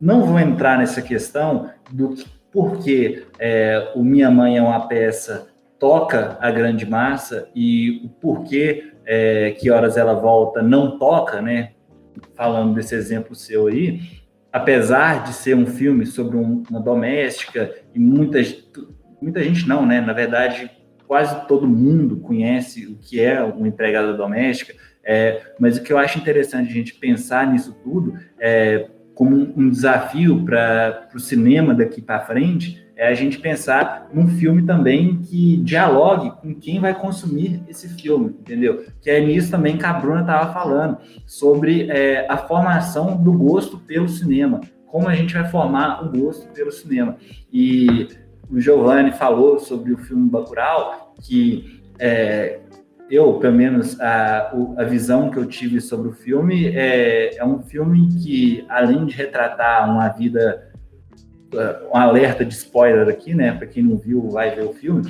não vou entrar nessa questão do porquê é, o Minha Mãe é uma peça toca a grande massa e o porquê é, que horas ela volta não toca, né? Falando desse exemplo seu aí, apesar de ser um filme sobre um, uma doméstica e muita, muita gente não, né? Na verdade, quase todo mundo conhece o que é uma empregada doméstica, é, mas o que eu acho interessante a gente pensar nisso tudo é como um desafio para o cinema daqui para frente é a gente pensar num filme também que dialogue com quem vai consumir esse filme, entendeu? Que é nisso também que a Bruna estava falando, sobre é, a formação do gosto pelo cinema, como a gente vai formar o gosto pelo cinema. E o Giovanni falou sobre o filme Bacurau, que é, eu, pelo menos, a, a visão que eu tive sobre o filme é, é um filme que, além de retratar uma vida um alerta de spoiler aqui, né? Para quem não viu, vai ver o filme.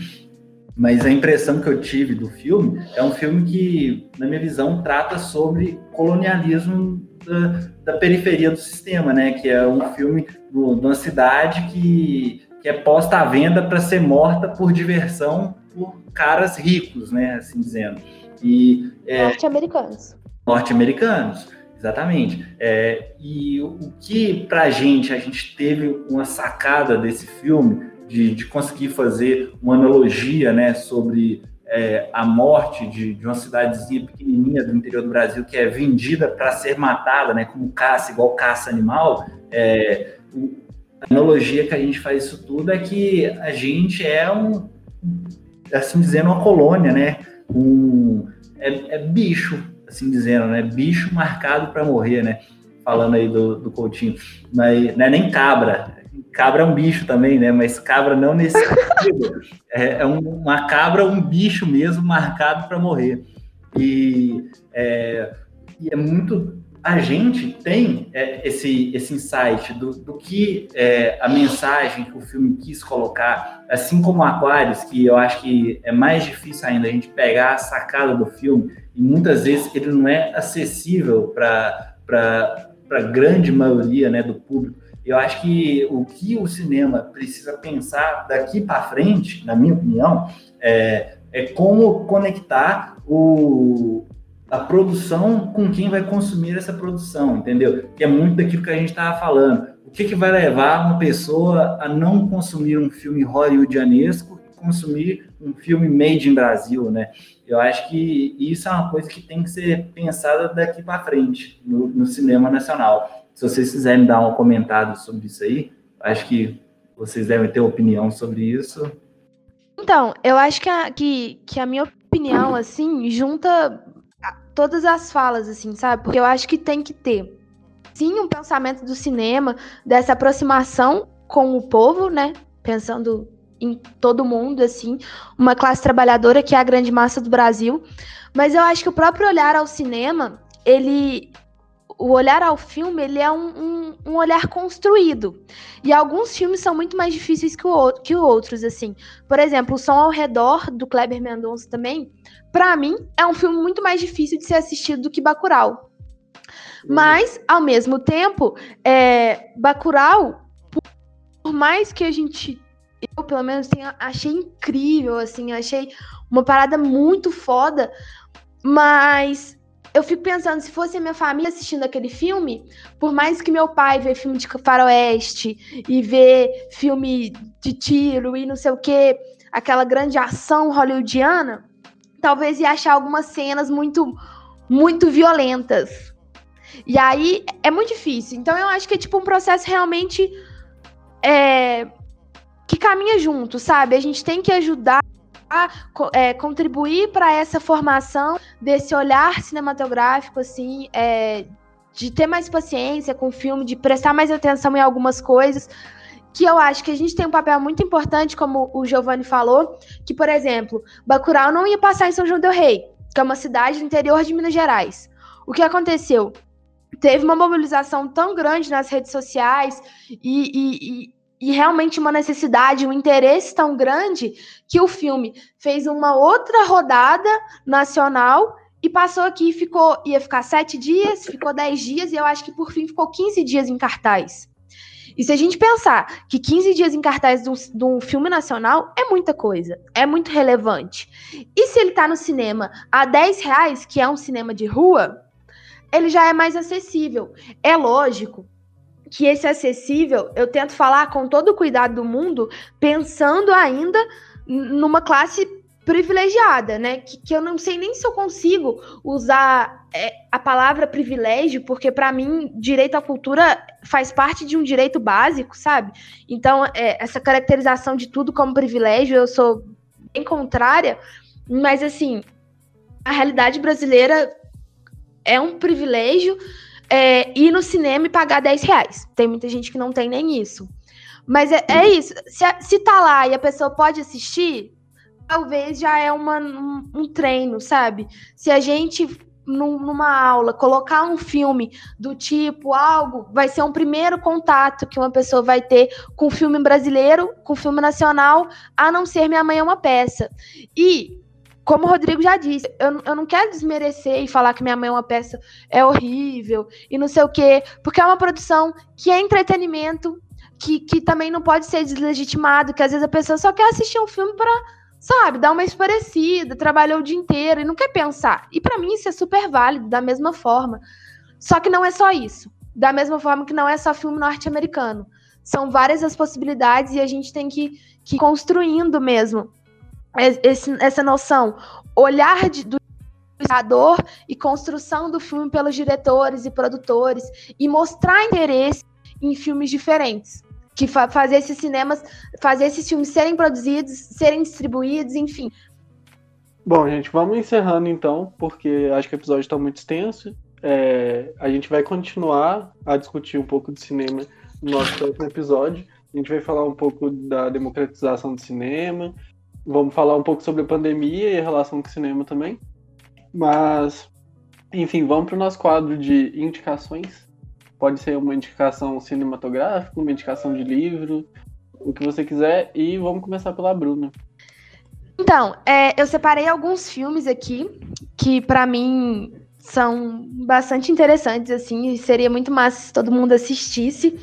Mas a impressão que eu tive do filme é um filme que, na minha visão, trata sobre colonialismo da, da periferia do sistema, né? Que é um filme de uma cidade que, que é posta à venda para ser morta por diversão por caras ricos, né? Assim dizendo. E é, norte-americanos. Norte-americanos. Exatamente. É, e o, que, para a gente, a gente teve uma sacada desse filme, de, de conseguir fazer uma analogia né, sobre é, a morte de, de, uma cidadezinha pequenininha do interior do Brasil que é vendida para ser matada, né, como caça, igual caça animal. É, o, a analogia que a gente faz isso tudo é que a gente é um, assim dizendo, uma colônia, né? Um, é, é bicho, assim dizendo, né? Bicho marcado para morrer, né? Falando aí do, do Coutinho. Mas não é nem cabra. Cabra é um bicho também, né? Mas cabra não nesse sentido. É, é um, uma cabra, um bicho mesmo, marcado para morrer. E é, e é muito a gente tem é, esse, esse insight do, do que é, a mensagem que o filme quis colocar, assim como Aquários, que eu acho que é mais difícil ainda a gente pegar a sacada do filme, e muitas vezes ele não é acessível para a grande maioria né, do público. Eu acho que o que o cinema precisa pensar daqui para frente, na minha opinião, é, é como conectar o, a produção com quem vai consumir essa produção, entendeu? Que é muito daquilo que a gente estava falando. O que, que vai levar uma pessoa a não consumir um filme hollywoodianesco e consumir um filme made in Brasil, né? Eu acho que isso é uma coisa que tem que ser pensada daqui para frente no, no, cinema nacional. Se vocês quiserem dar um comentário sobre isso aí, acho que vocês devem ter opinião sobre isso. Então, eu acho que a, que, que a minha opinião, assim, junta todas as falas, assim, sabe? Porque eu acho que tem que ter, sim, um pensamento do cinema, dessa aproximação com o povo, né? Pensando em todo mundo, assim, uma classe trabalhadora que é a grande massa do Brasil. Mas eu acho que o próprio olhar ao cinema, ele. O olhar ao filme, ele é um, um, um olhar construído. E alguns filmes são muito mais difíceis que, o, que outros, assim. Por exemplo, O Som ao Redor, do Kleber Mendonça também, para mim, é um filme muito mais difícil de ser assistido do que Bacurau. Uhum. Mas, ao mesmo tempo, é, Bacurau, por mais que a gente, eu pelo menos tenha, achei incrível, assim, achei uma parada muito foda, mas eu fico pensando, se fosse a minha família assistindo aquele filme, por mais que meu pai vê filme de faroeste e vê filme de tiro e não sei o que, aquela grande ação hollywoodiana, talvez ia achar algumas cenas muito, muito violentas. E aí é muito difícil. Então eu acho que é tipo um processo realmente é, que caminha junto, sabe? A gente tem que ajudar é, contribuir para essa formação desse olhar cinematográfico, assim, é, de ter mais paciência com o filme, de prestar mais atenção em algumas coisas, que eu acho que a gente tem um papel muito importante, como o Giovanni falou, que, por exemplo, Bacurau não ia passar em São João del Rei, que é uma cidade do interior de Minas Gerais. O que aconteceu? Teve uma mobilização tão grande nas redes sociais e, e, e realmente uma necessidade, um interesse tão grande que o filme fez uma outra rodada nacional e passou aqui ficou ia ficar sete dias, ficou dez dias e eu acho que por fim ficou 15 dias em cartaz. E se a gente pensar que 15 dias em cartaz de um, filme nacional é muita coisa, é muito relevante. E se ele está no cinema a 10 reais, que é um cinema de rua, ele já é mais acessível. É lógico que esse acessível, eu tento falar com todo o cuidado do mundo, pensando ainda numa classe privilegiada, né? Que, que eu não sei nem se eu consigo usar é, a palavra privilégio, porque para mim direito à cultura faz parte de um direito básico, sabe? Então é, essa caracterização de tudo como privilégio eu sou bem contrária, mas assim a realidade brasileira é um privilégio é, ir no cinema e pagar 10 reais. Tem muita gente que não tem nem isso. Mas é, é isso. Se, se tá lá e a pessoa pode assistir, talvez já é uma, um, um treino, sabe? Se a gente numa aula, colocar um filme do tipo algo, vai ser um primeiro contato que uma pessoa vai ter com filme brasileiro, com filme nacional, a não ser Minha Mãe é uma Peça. E, como o Rodrigo já disse, eu, eu não quero desmerecer e falar que Minha Mãe é uma Peça é horrível e não sei o quê, porque é uma produção que é entretenimento, que, que também não pode ser deslegitimado, que às vezes a pessoa só quer assistir um filme para sabe, dá uma esparecida, trabalhou o dia inteiro e não quer pensar. E para mim isso é super válido, da mesma forma. Só que não é só isso. Da mesma forma que não é só filme norte-americano. São várias as possibilidades e a gente tem que, que ir construindo mesmo esse, essa noção. Olhar de, do criador e construção do filme pelos diretores e produtores e mostrar interesse em filmes diferentes que fa fazer esses cinemas, fazer esses filmes serem produzidos, serem distribuídos, enfim. Bom, gente, vamos encerrando então, porque acho que o episódio está muito extenso. É, a gente vai continuar a discutir um pouco de cinema no nosso próximo episódio. A gente vai falar um pouco da democratização do cinema, vamos falar um pouco sobre a pandemia e a relação com o cinema também. Mas, enfim, vamos para o nosso quadro de indicações. Pode ser uma indicação cinematográfica, uma indicação de livro, o que você quiser. E vamos começar pela Bruna. Então, é, eu separei alguns filmes aqui que, para mim, são bastante interessantes, assim, e seria muito massa se todo mundo assistisse.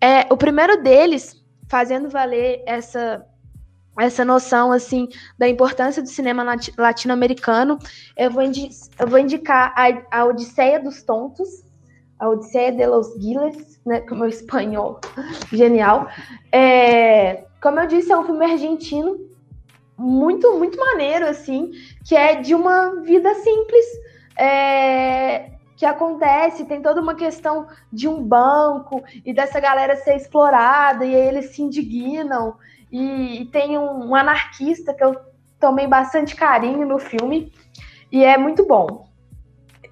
É, o primeiro deles, fazendo valer essa essa noção assim da importância do cinema latino-americano, eu, vou eu vou indicar a, a Odisseia dos Tontos, a Odisseia de los Giles, né, é o espanhol, genial. É, como eu disse, é um filme argentino muito, muito maneiro, assim, que é de uma vida simples, é, que acontece, tem toda uma questão de um banco e dessa galera ser explorada, e aí eles se indignam, e, e tem um, um anarquista que eu tomei bastante carinho no filme, e é muito bom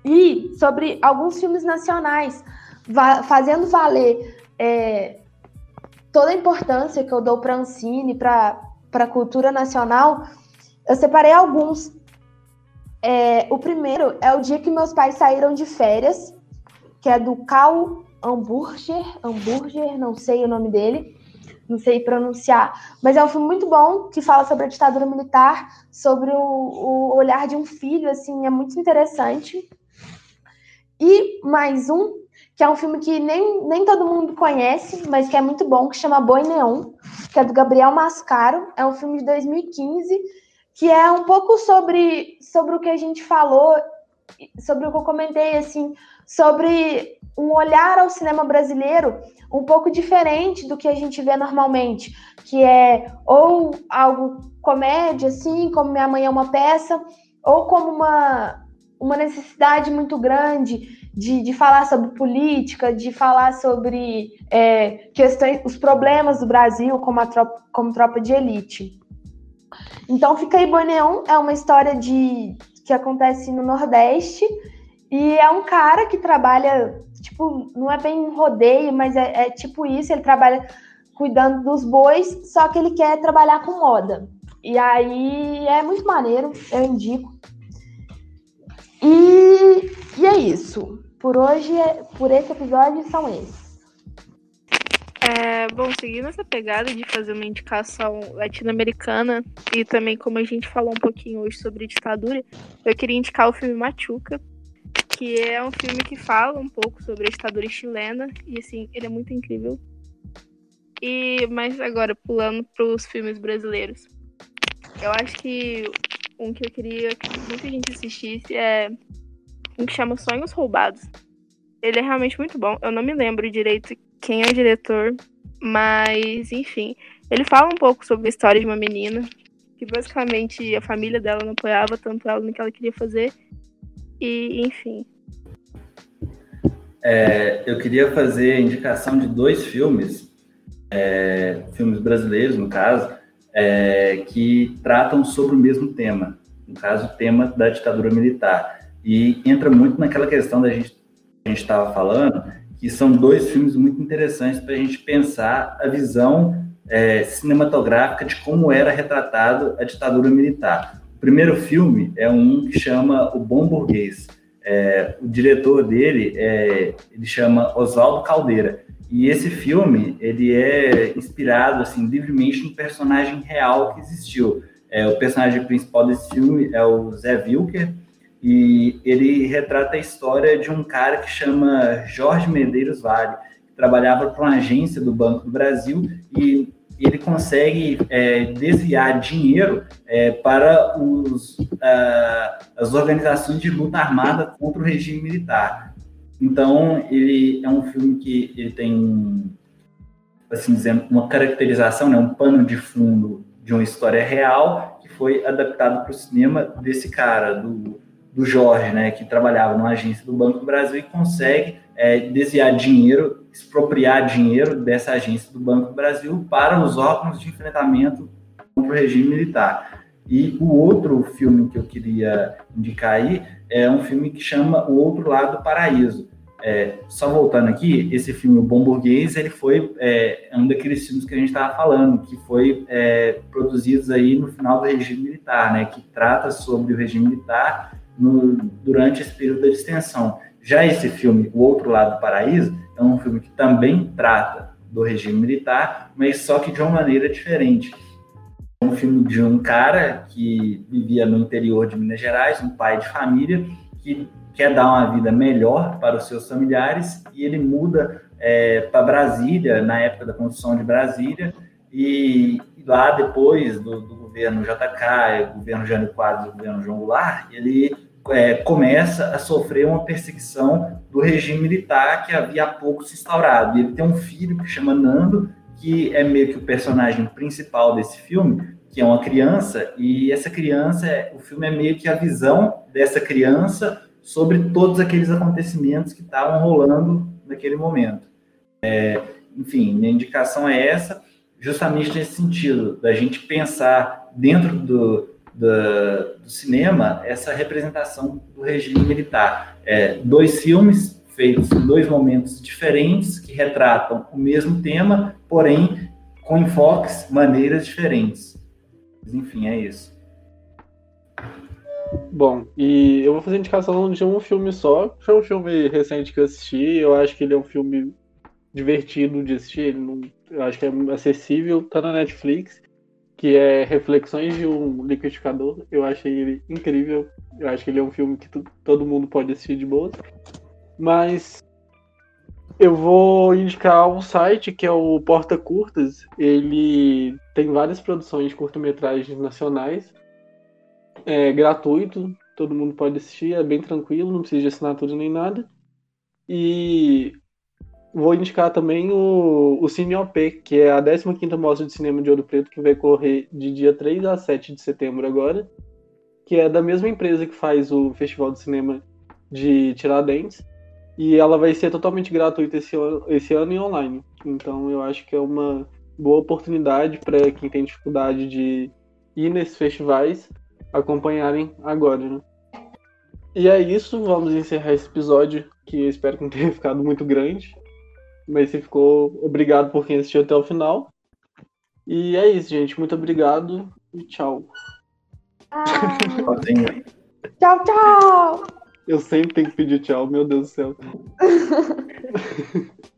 e sobre alguns filmes nacionais, fazendo valer é, toda a importância que eu dou para Ancine, para a cultura nacional, eu separei alguns. É, o primeiro é o dia que meus pais saíram de férias, que é do Cal Hamburger, Hamburger, não sei o nome dele, não sei pronunciar, mas é um filme muito bom que fala sobre a ditadura militar, sobre o, o olhar de um filho, assim, é muito interessante. E mais um, que é um filme que nem, nem todo mundo conhece, mas que é muito bom, que chama Boi Neon, que é do Gabriel Mascaro. É um filme de 2015, que é um pouco sobre, sobre o que a gente falou, sobre o que eu comentei, assim, sobre um olhar ao cinema brasileiro um pouco diferente do que a gente vê normalmente, que é ou algo comédia, assim, como Minha Mãe é uma peça, ou como uma, uma necessidade muito grande de, de falar sobre política, de falar sobre é, questões, os problemas do Brasil como, a tropa, como tropa de elite. Então, Fica aí Boi Neon é uma história de que acontece no Nordeste e é um cara que trabalha, tipo, não é bem um rodeio, mas é, é tipo isso, ele trabalha cuidando dos bois, só que ele quer trabalhar com moda. E aí é muito maneiro, eu indico. E, e é isso. Por hoje, por esse episódio, são esses. É, bom, seguindo essa pegada de fazer uma indicação latino-americana e também como a gente falou um pouquinho hoje sobre ditadura, eu queria indicar o filme Machuca, que é um filme que fala um pouco sobre a ditadura chilena e assim, ele é muito incrível. E mas agora pulando para os filmes brasileiros. Eu acho que um que eu queria que muita gente assistisse é um que chama Sonhos Roubados. Ele é realmente muito bom. Eu não me lembro direito quem é o diretor, mas enfim, ele fala um pouco sobre a história de uma menina que basicamente a família dela não apoiava tanto ela no que ela queria fazer. E enfim. É, eu queria fazer a indicação de dois filmes, é, filmes brasileiros, no caso, é, que tratam sobre o mesmo tema, no caso, o tema da ditadura militar. E entra muito naquela questão da gente a gente estava falando, que são dois filmes muito interessantes para a gente pensar a visão é, cinematográfica de como era retratado a ditadura militar. Primeiro filme é um que chama O Bom Burguês. É, o diretor dele é, ele chama Oswaldo Caldeira. E esse filme ele é inspirado assim livremente no personagem real que existiu. É, o personagem principal desse filme é o Zé Wilker, e ele retrata a história de um cara que chama Jorge Medeiros Vale, que trabalhava para uma agência do Banco do Brasil e ele consegue é, desviar dinheiro é, para os, uh, as organizações de luta armada contra o regime militar. Então, ele é um filme que ele tem, assim dizendo, uma caracterização, né, um pano de fundo de uma história real que foi adaptado para o cinema desse cara, do do Jorge, né, que trabalhava numa agência do Banco do Brasil e consegue é, desviar dinheiro, expropriar dinheiro dessa agência do Banco do Brasil para os órgãos de enfrentamento contra o regime militar. E o outro filme que eu queria indicar aí é um filme que chama O Outro Lado do Paraíso. É, só voltando aqui, esse filme, O Bom Burguês, ele foi é, um daqueles filmes que a gente estava falando, que foi é, produzidos aí no final do regime militar, né, que trata sobre o regime militar no, durante esse período da extensão. Já esse filme, O Outro Lado do Paraíso, é um filme que também trata do regime militar, mas só que de uma maneira diferente. É um filme de um cara que vivia no interior de Minas Gerais, um pai de família, que quer dar uma vida melhor para os seus familiares e ele muda é, para Brasília, na época da construção de Brasília, e, lá depois do, do governo JK, governo Jânio Quadros governo João Goulart, ele é, começa a sofrer uma perseguição do regime militar que havia há pouco se instaurado. E ele tem um filho que chama Nando, que é meio que o personagem principal desse filme, que é uma criança, e essa criança, o filme é meio que a visão dessa criança sobre todos aqueles acontecimentos que estavam rolando naquele momento. É, enfim, minha indicação é essa, justamente nesse sentido, da gente pensar dentro do, do, do cinema essa representação do regime militar. É, dois filmes feitos em dois momentos diferentes que retratam o mesmo tema, porém com enfoques, maneiras diferentes. Enfim, é isso. Bom, e eu vou fazer indicação de um filme só. Foi um filme recente que eu assisti. Eu acho que ele é um filme divertido de assistir. Ele não, eu acho que é acessível, tá na Netflix que é Reflexões de um Liquidificador. Eu achei ele incrível. Eu acho que ele é um filme que todo mundo pode assistir de boa. Mas eu vou indicar um site que é o Porta Curtas. Ele tem várias produções de curta-metragens nacionais. É gratuito, todo mundo pode assistir, é bem tranquilo, não precisa de assinatura nem nada. E vou indicar também o, o Cine OP, que é a 15ª Mostra de Cinema de Ouro Preto, que vai correr de dia 3 a 7 de setembro agora. que é da mesma empresa que faz o Festival de Cinema de Tiradentes. E ela vai ser totalmente gratuita esse ano, esse ano e online. Então eu acho que é uma boa oportunidade para quem tem dificuldade de ir nesses festivais acompanharem agora. Né? E é isso, vamos encerrar esse episódio, que eu espero que não tenha ficado muito grande. Mas se ficou, obrigado por quem assistiu até o final. E é isso, gente. Muito obrigado e tchau. Ah. tchau, tchau! Eu sempre tenho que pedir tchau, meu Deus do céu.